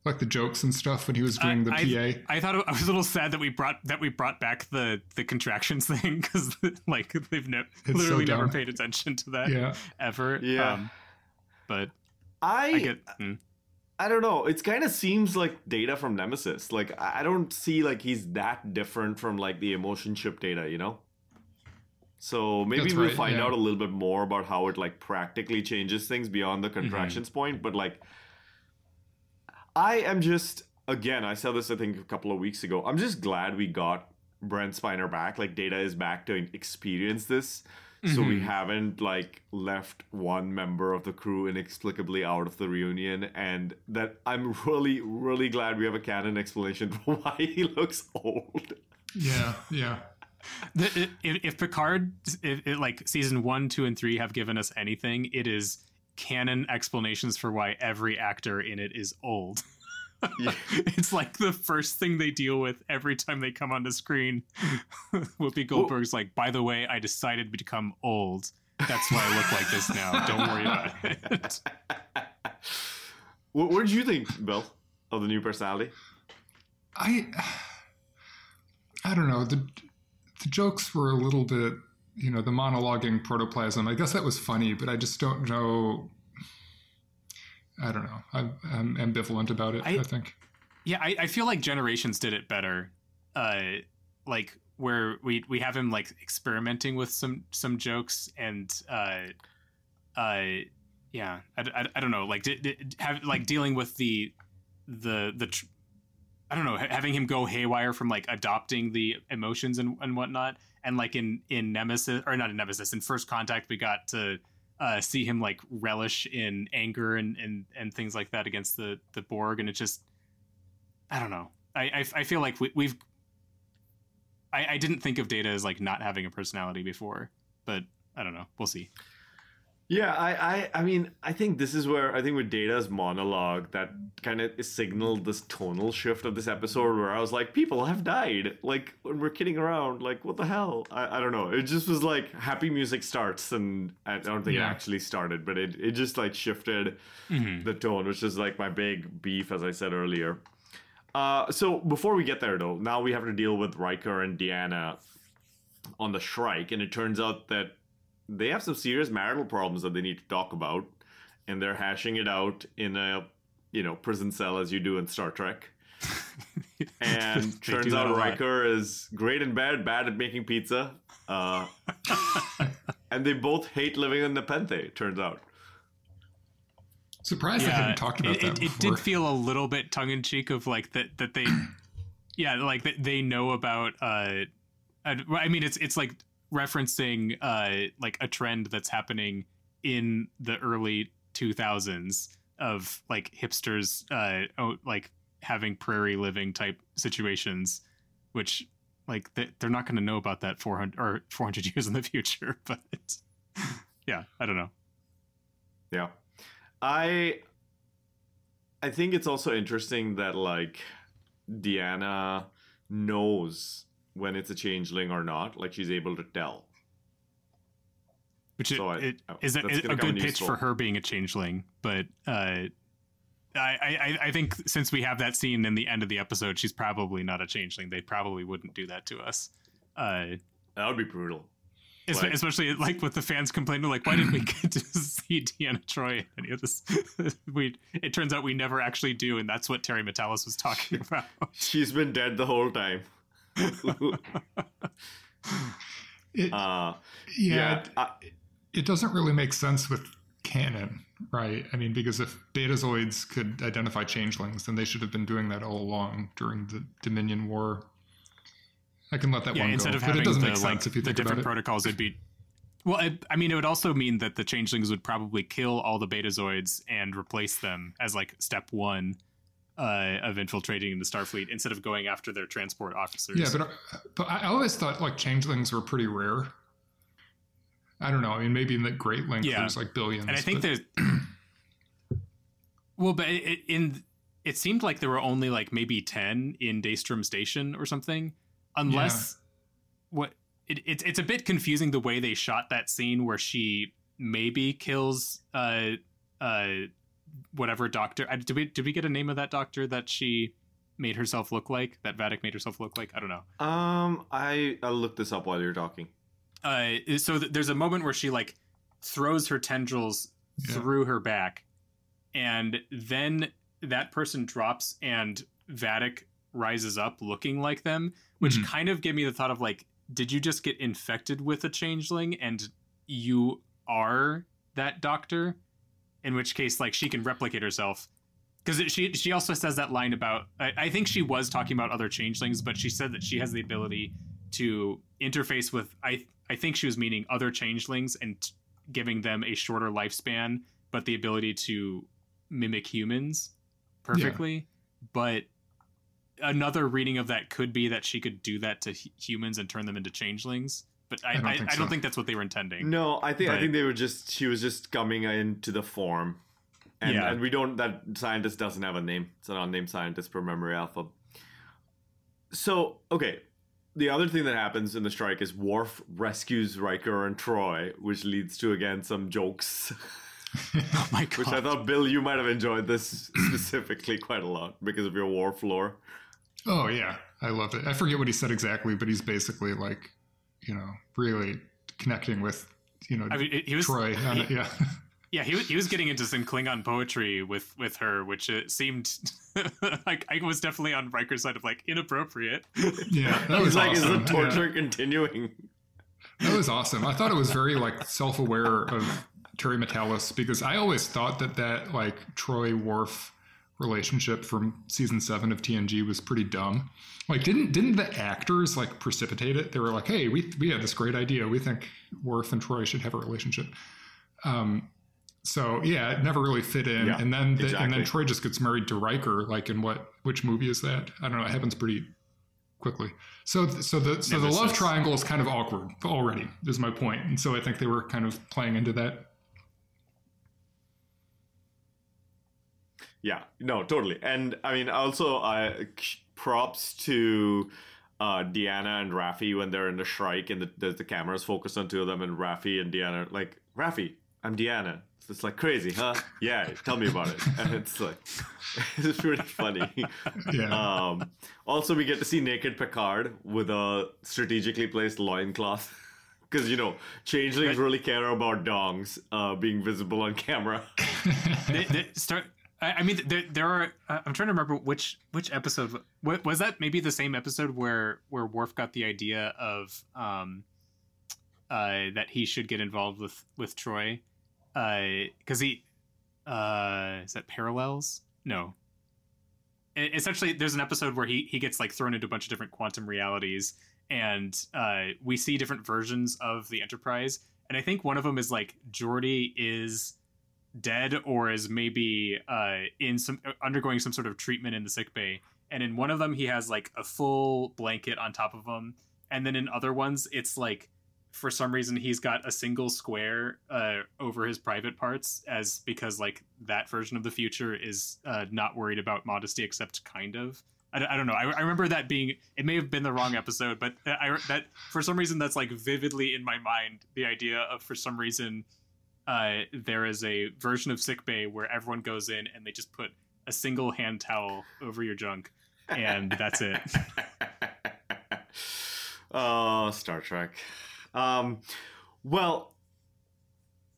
Like the jokes and stuff when he was doing the I, PA. I thought it, I was a little sad that we brought that we brought back the the contractions thing because like they've ne- literally so never paid attention to that yeah. ever. Yeah, um, but I I, get, hmm. I don't know. It kind of seems like Data from Nemesis. Like I don't see like he's that different from like the emotion chip Data. You know. So maybe That's we'll right, find yeah. out a little bit more about how it like practically changes things beyond the contractions point. But like, I am just again, I said this I think a couple of weeks ago. I'm just glad we got Brent Spiner back. Like, Data is back to experience this. So we Mhm. haven't like left one member of the crew inexplicably out of the reunion, and that I'm really, really glad we have a canon explanation for why he looks old. Yeah, yeah. The, if, if Picard, if, if, like season one, two, and three have given us anything, it is canon explanations for why every actor in it is old. Yeah. it's like the first thing they deal with every time they come onto screen. Whoopi Goldberg's like, by the way, I decided to become old. That's why I look like this now. Don't worry about it. what, what did you think, Bill, of the new personality? I I don't know. The the jokes were a little bit, you know, the monologuing protoplasm. I guess that was funny, but I just don't know. I don't know. I'm, I'm ambivalent about it. I, I- think. Yeah, I, I feel like Generations did it better. Uh, like where we we have him like experimenting with some some jokes and uh, uh, yeah, I, I, I don't know, like di- di- have like dealing with the the the. Tr- I don't know, ha- having him go haywire from like adopting the emotions and, and whatnot, and like in in Nemesis or not in Nemesis, in First Contact, we got to uh, see him like relish in anger and, and and things like that against the the Borg, and it just I don't know. I I, I feel like we, we've I, I didn't think of Data as like not having a personality before, but I don't know. We'll see. Yeah, I, I, I mean, I think this is where I think with Data's monologue that kind of signaled this tonal shift of this episode, where I was like, people have died. Like when we're kidding around, like what the hell? I, I don't know. It just was like happy music starts, and I don't think Yeah. it actually started, but it it just like shifted Mhm. the tone, which is like my big beef, as I said earlier. Uh, so before we get there, though, now we have to deal with Riker and Deanna on the Shrike, and it turns out that they have some serious marital problems that they need to talk about, and they're hashing it out in a you know prison cell as you do in Star Trek. And turns out a lot. Riker is great in bed, bad at making pizza, uh, and they both hate living in Nepenthe. Turns out. Surprised I hadn't talked about it, that it, it did feel a little bit tongue in cheek of like that that they, yeah, like that they know about. uh, I mean, it's it's like referencing uh like a trend that's happening in the early 2000s of like hipsters uh oh, like having prairie living type situations which like they, they're not going to know about that 400 or 400 years in the future but yeah i don't know Yeah. I I think it's also interesting that like Deanna knows when it's a changeling or not. Like she's able to tell. which So it, oh, is a, a good pitch useful. for her being a changeling but uh I, I, I think since we have that scene in the end of the episode, she's probably not a changeling. They probably wouldn't do that to us. Uh, That would be brutal. Like- especially like with the fans complaining, like, why didn't we get to see Deanna Troi in any of this? we it turns out we never actually do, and that's what Terry Matalas was talking about. She's been dead the whole time. It- uh, yeah, yeah. it, I, it doesn't really make sense with canon, right? I mean, because if Betazoids could identify changelings, then they should have been doing that all along during the Dominion War. I can let that yeah, one instead go, of but having it doesn't the make sense like if you the different about it. protocols, it'd be. Well, it, I mean, it would also mean that the changelings would probably kill all the Betazoids and replace them as like step one uh, of infiltrating into Starfleet instead of going after their transport officers. Yeah, but uh, but I always thought like changelings were pretty rare. I don't know. I mean, maybe in the Great Link Yeah. there's like billions. and I think but- there's well, but it, in it seemed like there were only like maybe ten in Daystrom Station or something, unless what it, it's it's a bit confusing the way they shot that scene where she maybe kills uh uh whatever doctor. Did we did we get a name of that doctor that she made herself look like? That Vadic made herself look like? I don't know. um, I I'll look this up while you're talking. uh so th- there's a moment where she like throws her tendrils Yeah. through her back and then that person drops and Vadic rises up looking like them which Mhm. kind of gave me the thought of like did you just get infected with a changeling and you are that doctor? In which case, like she can replicate herself. Because she she also says that line about I, I think she was talking about other changelings, but she said that she has the ability to interface with I I think she was meaning other changelings and t- giving them a shorter lifespan, but the ability to mimic humans perfectly. But another reading of that could be that she could do that to hu- humans and turn them into changelings. But I, I don't I, think I don't think that's what they were intending. No, I think I think they were just she was just coming into the form, and Yeah. and we don't that scientist doesn't have a name. It's an unnamed scientist per memory alpha. So okay, the other thing that happens in the Shrike is Worf rescues Riker and Troi, which leads to again some jokes. Oh my god! Which I thought Bill, you might have enjoyed this specifically quite a lot because of your Worf lore. Oh yeah, I love it. I forget what he said exactly, but he's basically like, you know, really connecting with, you know, I mean, he was Troi. he- it, yeah, Yeah, he, was- he was getting into some Klingon poetry with with her, which it seemed like I was definitely on Riker's side of like inappropriate. yeah, that was like, awesome. is the Yeah. torture continuing? That was awesome. I thought it was very like self-aware of Terry Matalas because I always thought that that like Troi Worf relationship from season seven of TNG was pretty dumb. Like, didn't didn't the actors like precipitate it? They were like, "Hey, we we had this great idea. We think Worf and Troi should have a relationship." Um, so yeah, it never really fit in. Yeah, and then the, and then Troi just gets married to Riker. Like, in what which movie is that? I don't know. It happens pretty quickly. So so the so the love triangle is kind of awkward already. Is my point, and so I think they were kind of playing into that. Yeah, no, totally. And I mean, also, uh, props to uh, Deanna and Raffi when they're in the Shrike and the, the, the camera's focused on two of them, and Raffi and Deanna are like, Raffi, I'm Deanna. It's like crazy, huh? Yeah, tell me about it. And it's like, it's pretty funny. Yeah. Um, also, we get to see naked Picard with a strategically placed loincloth. Because, you know, changelings really care about dongs uh, being visible on camera. they, they start. I, I mean, there, there are. uh, I'm trying to remember which which episode wa- was that. Maybe the same episode where where Worf got the idea of um, uh, that he should get involved with with Troi, because he uh, is that parallels? No. Essentially, there's an episode where he he gets like thrown into a bunch of different quantum realities, and uh, we see different versions of the Enterprise. And I think one of them is like Geordi is dead or is maybe uh, in some undergoing some sort of treatment in the sick bay. And in one of them, he has like a full blanket on top of him, and then in other ones, it's like for some reason he's got a single square uh, over his private parts, as because like that version of the future is uh, not worried about modesty, except kind of. I, I don't know. I, I remember that being. It may have been the wrong episode, but I that for some reason that's like vividly in my mind. The idea of for some reason uh, there is a version of sick bay where everyone goes in and they just put a single hand towel over your junk, and that's it. oh, Star Trek. Um, well,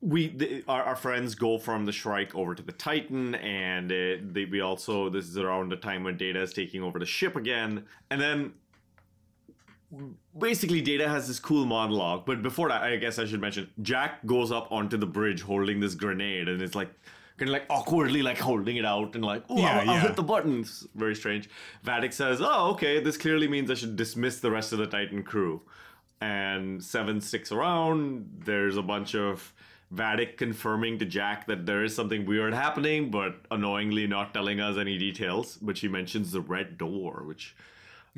we the, our, our friends go from the Shrike over to the Titan, and uh, they, we also this is around the time when Data is taking over the ship again, and then basically Data has this cool monologue. But before that, I guess I should mention Jack goes up onto the bridge holding this grenade, and it's like kind of like awkwardly like holding it out and like, oh, Yeah, I'll, I'll hit the buttons. Very strange. Vadic says, oh, okay, this clearly means I should dismiss the rest of the Titan crew. And Seven sticks around. There's a bunch of Vadic confirming to Jack that there is something weird happening, but annoyingly not telling us any details. But she mentions the red door, which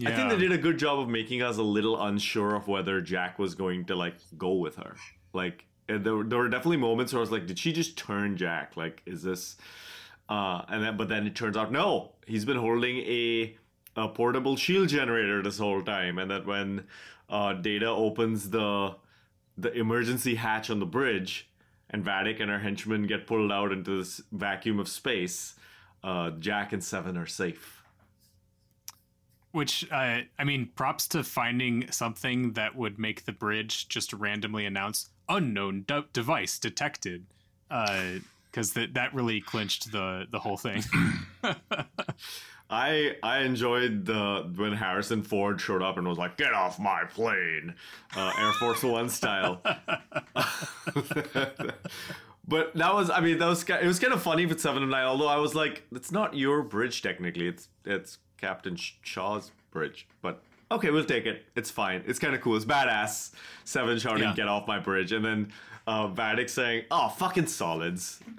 I think they did a good job of making us a little unsure of whether Jack was going to like go with her. Like there, were- there were definitely moments where I was like, did she just turn Jack? Like, is this? Uh, and then but then it turns out no, he's been holding a a portable shield generator this whole time, and that when uh, Data opens the the emergency hatch on the bridge, and Vadic and her henchmen get pulled out into this vacuum of space, uh, Jack and Seven are safe. Which uh, I mean, props to finding something that would make the bridge just randomly announce unknown de- device detected. Uh, because that that really clinched the the whole thing. I I enjoyed the when Harrison Ford showed up and was like, "Get off my plane," uh, Air Force One style. but that was, I mean, that was it was kind of funny with Seven of Nine. Although I was like, it's not your bridge technically; it's it's Captain Shaw's bridge. But okay, we'll take it. It's fine. It's kind of cool. It's badass. Seven shouting, Yeah. "Get off my bridge," and then uh, Vadic saying, "Oh, fucking solids."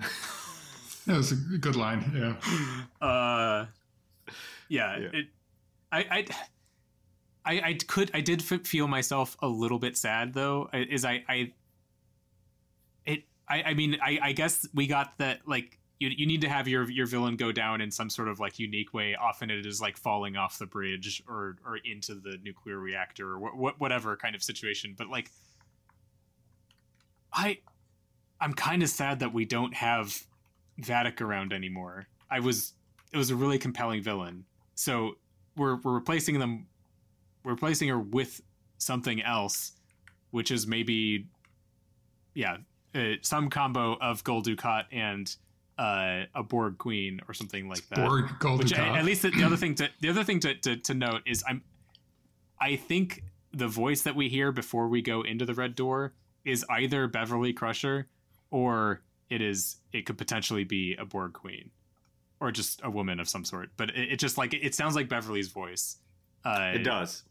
That was a good line. Yeah. uh, yeah, Yeah. It, I, I, I, I could, I did f- feel myself a little bit sad though. Is I, I, it, I, I mean, I, I guess we got that like you, you need to have your your villain go down in some sort of like unique way. Often it is like falling off the bridge or or into the nuclear reactor or wh- wh- whatever kind of situation. But like, I, I'm kind of sad that we don't have Vadic around anymore. I was it was a really compelling villain. So we're we're replacing them we're replacing her with something else, which is maybe yeah, uh, some combo of Gul Dukat and uh, a Borg Queen or something like that. Borg Gul Which Dukat. at, at least the, the other thing to the other thing to, to, to note is I'm I think the voice that we hear before we go into the red door is either Beverly Crusher or it is it could potentially be a Borg Queen or just a woman of some sort. But it, it just like it sounds like Beverly's voice. Uh, It does.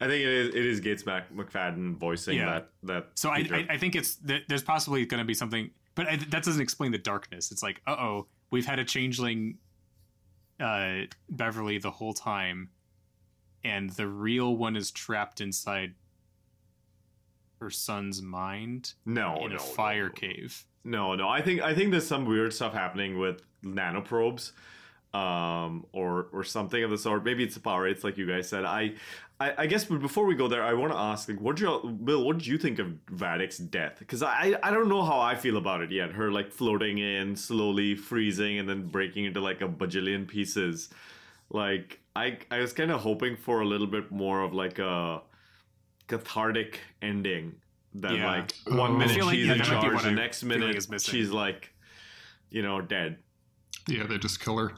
I think it is. It is Gates Mac- McFadden voicing Yeah. that. That. So I, I, I think it's th- there's possibly going to be something, but I, that doesn't explain the darkness. It's like, uh oh, we've had a changeling, uh, Beverly the whole time, and the real one is trapped inside her son's mind no, in no, a fire no. cave. No, no. I think I think there's some weird stuff happening with nanoprobes, um, or or something of the sort. Maybe it's the Pah-wraiths, like you guys said. I, I, I guess. But before we go there, I want to ask, like, what did you, Bill? What did you think of Vadic's death? Because I, I don't know how I feel about it yet. Her like floating in, slowly freezing, and then breaking into like a bajillion pieces. Like I, I was kind of hoping for a little bit more of like a cathartic ending. That Yeah. like one I minute feel like, she's yeah, in that might be charge, the next minute is missing. she's like, you know, dead. Yeah, they just kill her.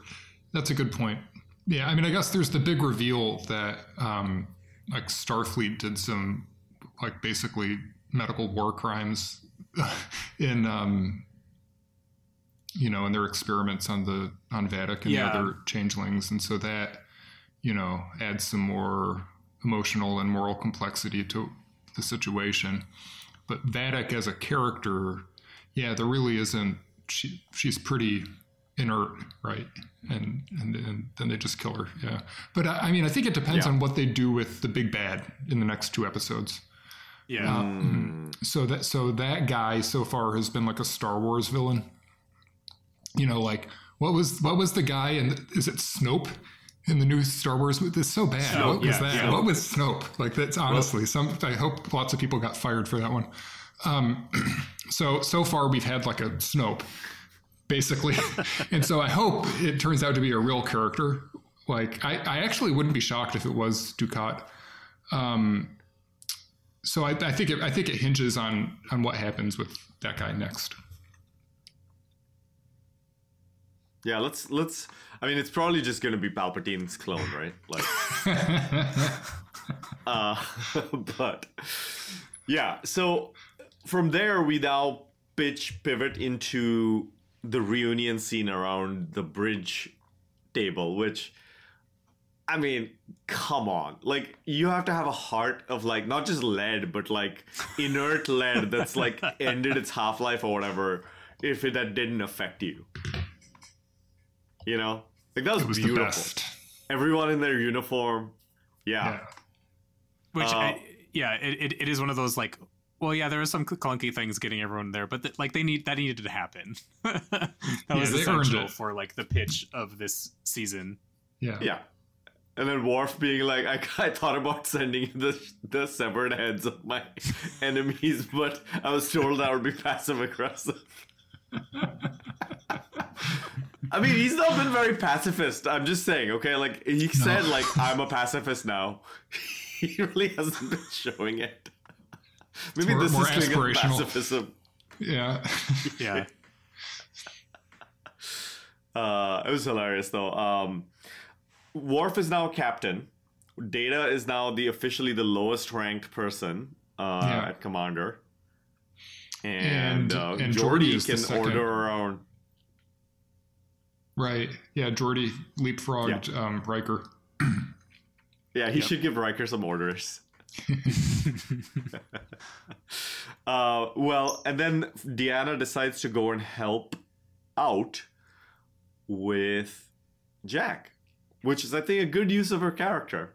That's a good point. Yeah, I mean, I guess there's the big reveal that um, like Starfleet did some like basically medical war crimes in um, you know in their experiments on the on Vadic and Yeah. the other changelings, and so that you know adds some more emotional and moral complexity to the situation. But Vadic as a character, yeah, there really isn't. She she's pretty inert, right? And and, and then they just kill her. Yeah, but I, I mean, I think it depends Yeah. on what they do with the big bad in the next two episodes. Yeah, Um, so that so that guy so far has been like a Star Wars villain. You know, like what was what was the guy and is it Snoke in the new Star Wars? It's so bad. What was yeah, that? yeah. What was Snoke? Like that's honestly some. I hope lots of people got fired for that one. Um, so so far we've had like a Snoke, basically, and so I hope it turns out to be a real character. Like I, I actually wouldn't be shocked if it was Dukat. Um, so I, I think it, I think it hinges on on what happens with that guy next. Yeah, let's let's. I mean, it's probably just gonna be Palpatine's clone, right? Like, uh, but yeah. So from there, we now pitch pivot into the reunion scene around the bridge table, which. I mean, come on. Like, you have to have a heart of, like, not just lead, but, like, inert lead that's, like, ended its half life or whatever if it that didn't affect you. You know? Like, that was, was the beautiful. best. Everyone in their uniform. Yeah. Yeah. which uh, I, yeah, it, it, it is one of those like. Well, yeah, there are some clunky things getting everyone there, but th- like they need that needed to happen. that was they earned essential for like the pitch of this season. Yeah. Yeah. And then Worf being like, I, I thought about sending the the severed heads of my enemies, but I was told that would be passive aggressive. I mean, he's not been very pacifist. I'm just saying, okay? Like, he said, like, I'm a pacifist now. he really hasn't been showing it. Maybe more- this more is Klingon aspirational. pacifism. Yeah. Yeah, Uh, it was hilarious though. Um, Worf is now captain. Data is now the officially the lowest ranked person uh, Yeah. at commander. And- And, uh, and Geordi Geordi the can second. order around. Right. Yeah, Geordi leapfrogged um, Riker. Yeah, he should give Riker some orders. uh, well, and then Deanna decides to go and help out with Jack, which is, I think, a good use of her character.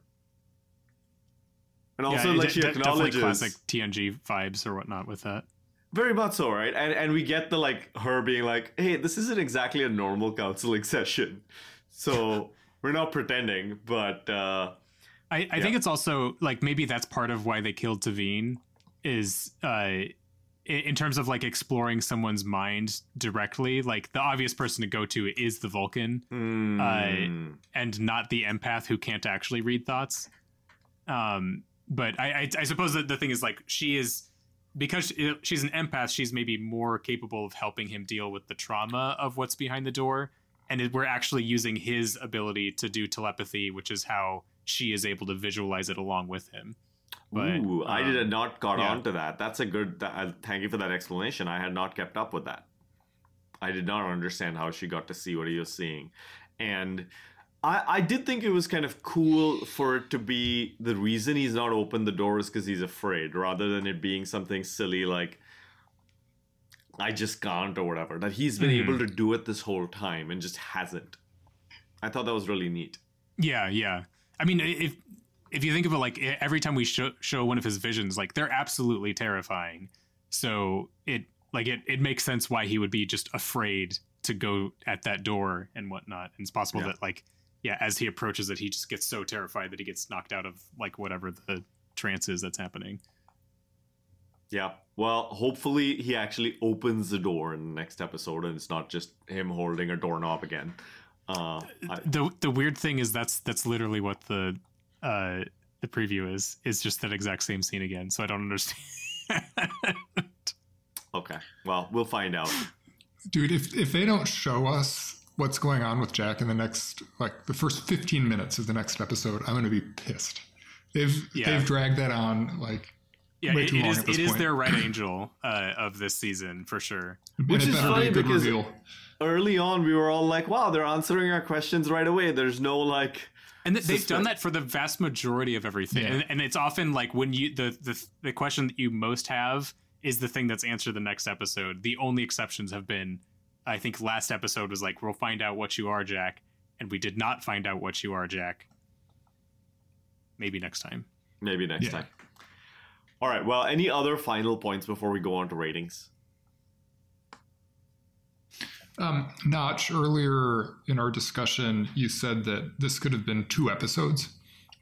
And also, yeah, like, de- she definitely acknowledges classic TNG vibes or whatnot with that. very much so, right? And and we get the like her being like, "Hey, this isn't exactly a normal counseling session, so we're not pretending." But uh, I, I think it's also like maybe that's part of why they killed T'Veen is uh in terms of like exploring someone's mind directly. Like the obvious person to go to is the vulcan mm, and not the empath who can't actually read thoughts. Um but i i, I suppose that the thing is like she is because she's an empath she's maybe more capable of helping him deal with the trauma of what's behind the door. And it, we're actually using his ability to do telepathy which is how she is able to visualize it along with him but Ooh, I um, did not got yeah. on to that. That's a good. Th- uh, thank you for that explanation. I had not kept up with that. I did not understand how she got to see what he was seeing, and I, I did think it was kind of cool for it to be the reason he's not opened the door is because he's afraid, rather than it being something silly like I just can't or whatever. That he's been Mhm. able to do it this whole time and just hasn't. I thought that was really neat. Yeah, yeah. I mean, if if you think of it, like every time we show show one of his visions, like they're absolutely terrifying. So it like it it makes sense why he would be just afraid to go at that door and whatnot. And it's possible Yeah. that like yeah, as he approaches it, he just gets so terrified that he gets knocked out of like whatever the trance is that's happening. Yeah. Well, hopefully he actually opens the door in the next episode and it's not just him holding a doorknob again. Uh, I, the The weird thing is that's that's literally what the uh the preview is is just that exact same scene again. So I don't understand. okay. Well, we'll find out. Dude, if if they don't show us what's going on with Jack in the next like the first 15 minutes of the next episode, I'm going to be pissed. They've Yeah. they've dragged that on like Yeah, way it, too it long is. at this It is point. their red angel uh, of this season for sure. Which is it is better be funny because- reveal. Early on, we were all like, wow, they're answering our questions right away. There's no like. And th- they've done that for the vast majority of everything. Yeah. And, and it's often like when you the, the the question that you most have is the thing that's answered the next episode. The only exceptions have been, I think last episode was like, we'll find out what you are, Jack, and we did not find out what you are, Jack. Maybe next time. Maybe next Yeah. time. All right. Well, any other final points before we go on to ratings? Um, Nach, earlier in our discussion, you said that this could have been two episodes,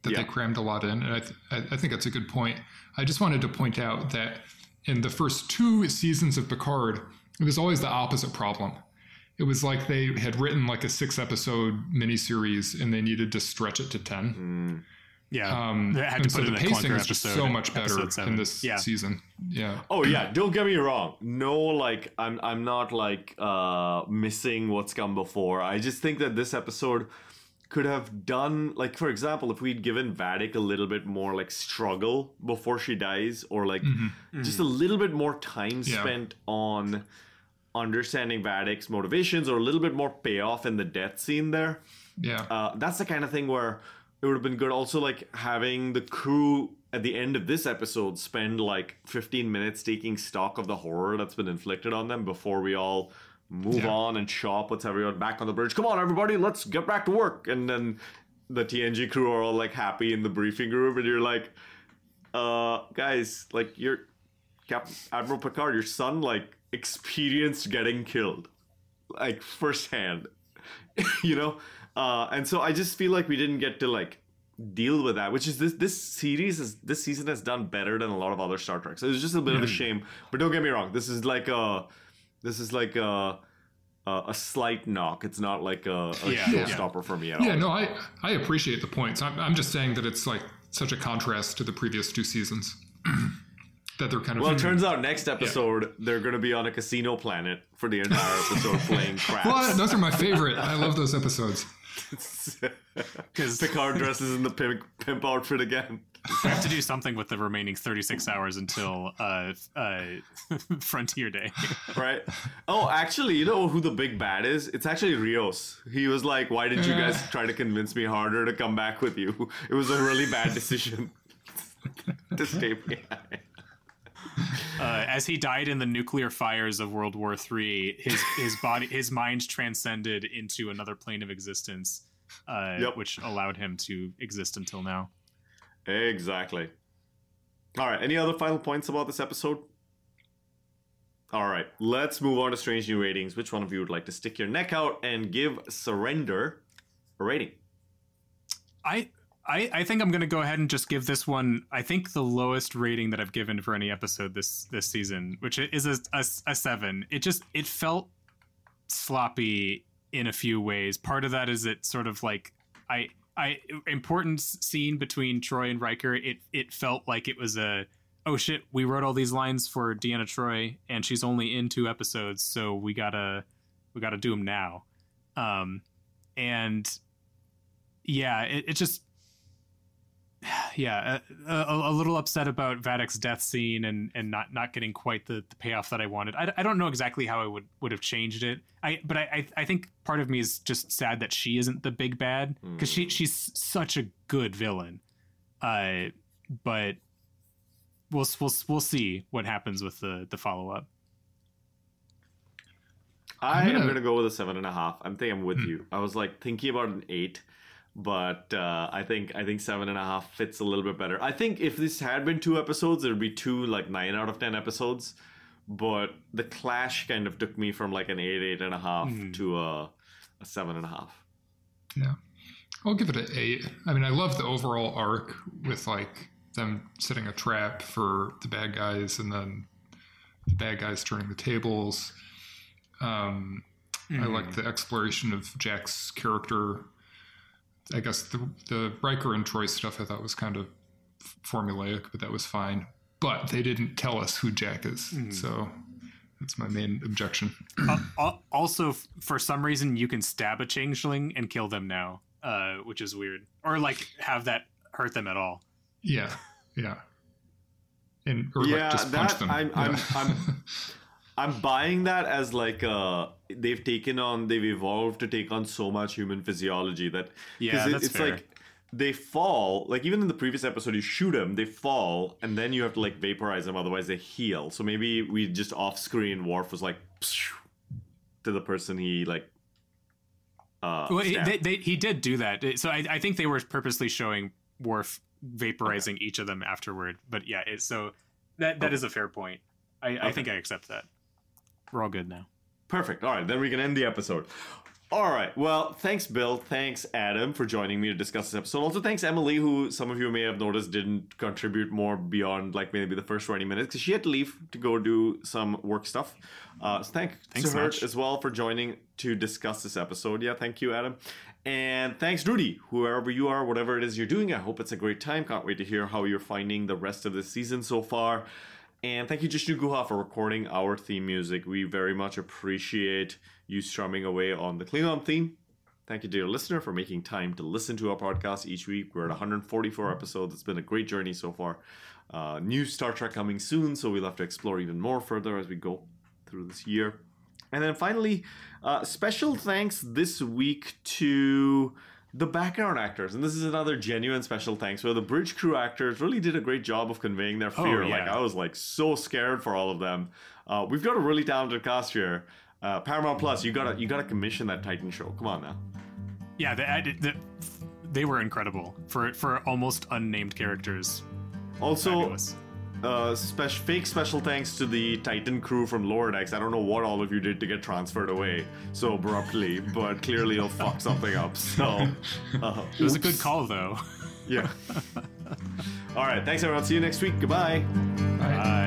that Yeah. they crammed a lot in. And I, th- I think that's a good point. I just wanted to point out that in the first two seasons of Picard, it was always the opposite problem. It was like they had written like a six episode miniseries and they needed to stretch it to 10. Mm. Yeah, Um, they had and to so put the in a pacing clunker is just so much better in this Yeah. season. Yeah. Oh yeah, don't get me wrong. No, like I'm I'm not like uh missing what's come before. I just think that this episode could have done like for example, if we'd given Vadic a little bit more like struggle before she dies, or like just a little bit more time Yeah. spent on understanding Vadic's motivations, or a little bit more payoff in the death scene there. Yeah. Uh, that's the kind of thing where it would have been good. Also, like having the crew at the end of this episode spend like 15 minutes taking stock of the horror that's been inflicted on them before we all move Yeah. on and shop. Let's everyone back on the bridge. Come on, everybody, let's get back to work. And then the TNG crew are all like happy in the briefing room, and you're like, uh, guys, like you're Cap Admiral Picard, your son like experienced getting killed, like firsthand, you know. Uh, and so I just feel like we didn't get to like deal with that, which is this this series is this season has done better than a lot of other Star Trek. So it's just a bit of a shame. But don't get me wrong, this is like a this is like a a, a slight knock. It's not like a, a Yeah. showstopper for me at all. Yeah, no, I, I appreciate the points. I'm, I'm just saying that it's like such a contrast to the previous two seasons. that they're kind of. Well, it turns out next episode they're going to be on a casino planet for the entire episode playing craps. What? Those are my favorite. I love those episodes. Because Picard dresses in the pimp, pimp outfit again. we have to do something with the remaining 36 hours until uh, uh, Frontier Day. Right? Oh, actually, you know who the big bad is? It's actually Rios. He was like, "Why didn't you guys try to convince me harder to come back with you? It was a really bad decision to stay behind." Uh, as he died in the nuclear fires of World War III, his his body, his mind transcended into another plane of existence, uh, Yep. which allowed him to exist until now. Exactly. All right. Any other final points about this episode? All right. Let's move on to strange new ratings. Which one of you would like to stick your neck out and give Surrender a rating? I, I I think I'm gonna go ahead and just give this one. I think the lowest rating that I've given for any episode this this season, which is a, a, a seven. It just it felt sloppy in a few ways. Part of that is it sort of like I I important scene between Troi and Riker. It it felt like it was a oh shit. We wrote all these lines for Deanna Troi, and she's only in two episodes, so we gotta we gotta do them now. Um, and yeah, it, it just yeah, a, a, a little upset about Vadic's death scene and and not not getting quite the, the payoff that I wanted. I, I don't know exactly how I would would have changed it. I but I I, I think part of me is just sad that she isn't the big bad because she mm. she's such a good villain. Uh, but we'll we'll we'll see what happens with the the follow up. I I'm gonna- going to go with a seven and a half. I'm think I'm with hmm. you. I was like thinking about an eight, but uh, I think I think seven and a half fits a little bit better. I think if this had been two episodes, it would be two like nine out of ten episodes. But the clash kind of took me from like an eight, eight and a half to a, a seven and a half. Yeah. I'll give it an eight. I mean, I love the overall arc with like them setting a trap for the bad guys and then the bad guys turning the tables. Um, I like the exploration of Jack's character. I guess the the Riker and Troi stuff I thought was kind of formulaic, but that was fine. But they didn't tell us who Jack is, so that's my main objection. Al- also, for some reason, you can stab a changeling and kill them now, uh, which is weird, or like have that hurt them at all. Yeah, yeah. And or yeah, like just punch that them. I'm, I'm, I'm, I'm buying that as like uh they've taken on they've evolved to take on so much human physiology that Yeah, it- that's it's fair. like they fall like even in the previous episode you shoot them they fall and then you have to like vaporize them otherwise they heal so maybe we just off screen Worf was like to the person he like uh Well, he, they, they, he did do that, so I, I think they were purposely showing Worf vaporizing each of them afterward. But yeah, it, so that that is a fair point. I, I think I accept that. We're all good now. Perfect. All right, then we can end the episode. All right. Well, thanks, Bill. Thanks, Adam, for joining me to discuss this episode. Also, thanks, Emily, who some of you may have noticed didn't contribute more beyond like maybe the first 20 minutes because she had to leave to go do some work stuff. Uh, so thank Thanks to her much. as well for joining to discuss this episode. Yeah, thank you, Adam. And thanks, Rudy, whoever you are, whatever it is you're doing. I hope it's a great time. Can't wait to hear how you're finding the rest of the season so far. And thank you, Jishnu Guha, for recording our theme music. We very much appreciate you strumming away on the Klingon theme. Thank you, dear listener, for making time to listen to our podcast each week. We're at 144 episodes. It's been a great journey so far. Uh, new Star Trek coming soon, so we'll have to explore even more further as we go through this year. And then finally, uh, special thanks this week to the background actors. And this is another genuine special thanks where the bridge crew actors really did a great job of conveying their fear. Like, yeah. I was like so scared for all of them. Uh, we've got a really talented cast here. Uh, Paramount Plus, you gotta you gotta commission that Titan show. Come on now. Yeah, the, the, the, they were incredible for for almost unnamed characters. Also, Fabulous. Uh, spec- fake special thanks to the Titan crew from Lower Decks. I don't know what all of you did to get transferred away so abruptly, but clearly you'll fuck something up. So, uh, It was a good call, though. Yeah. all right. Thanks, everyone. See you next week. Goodbye. Bye.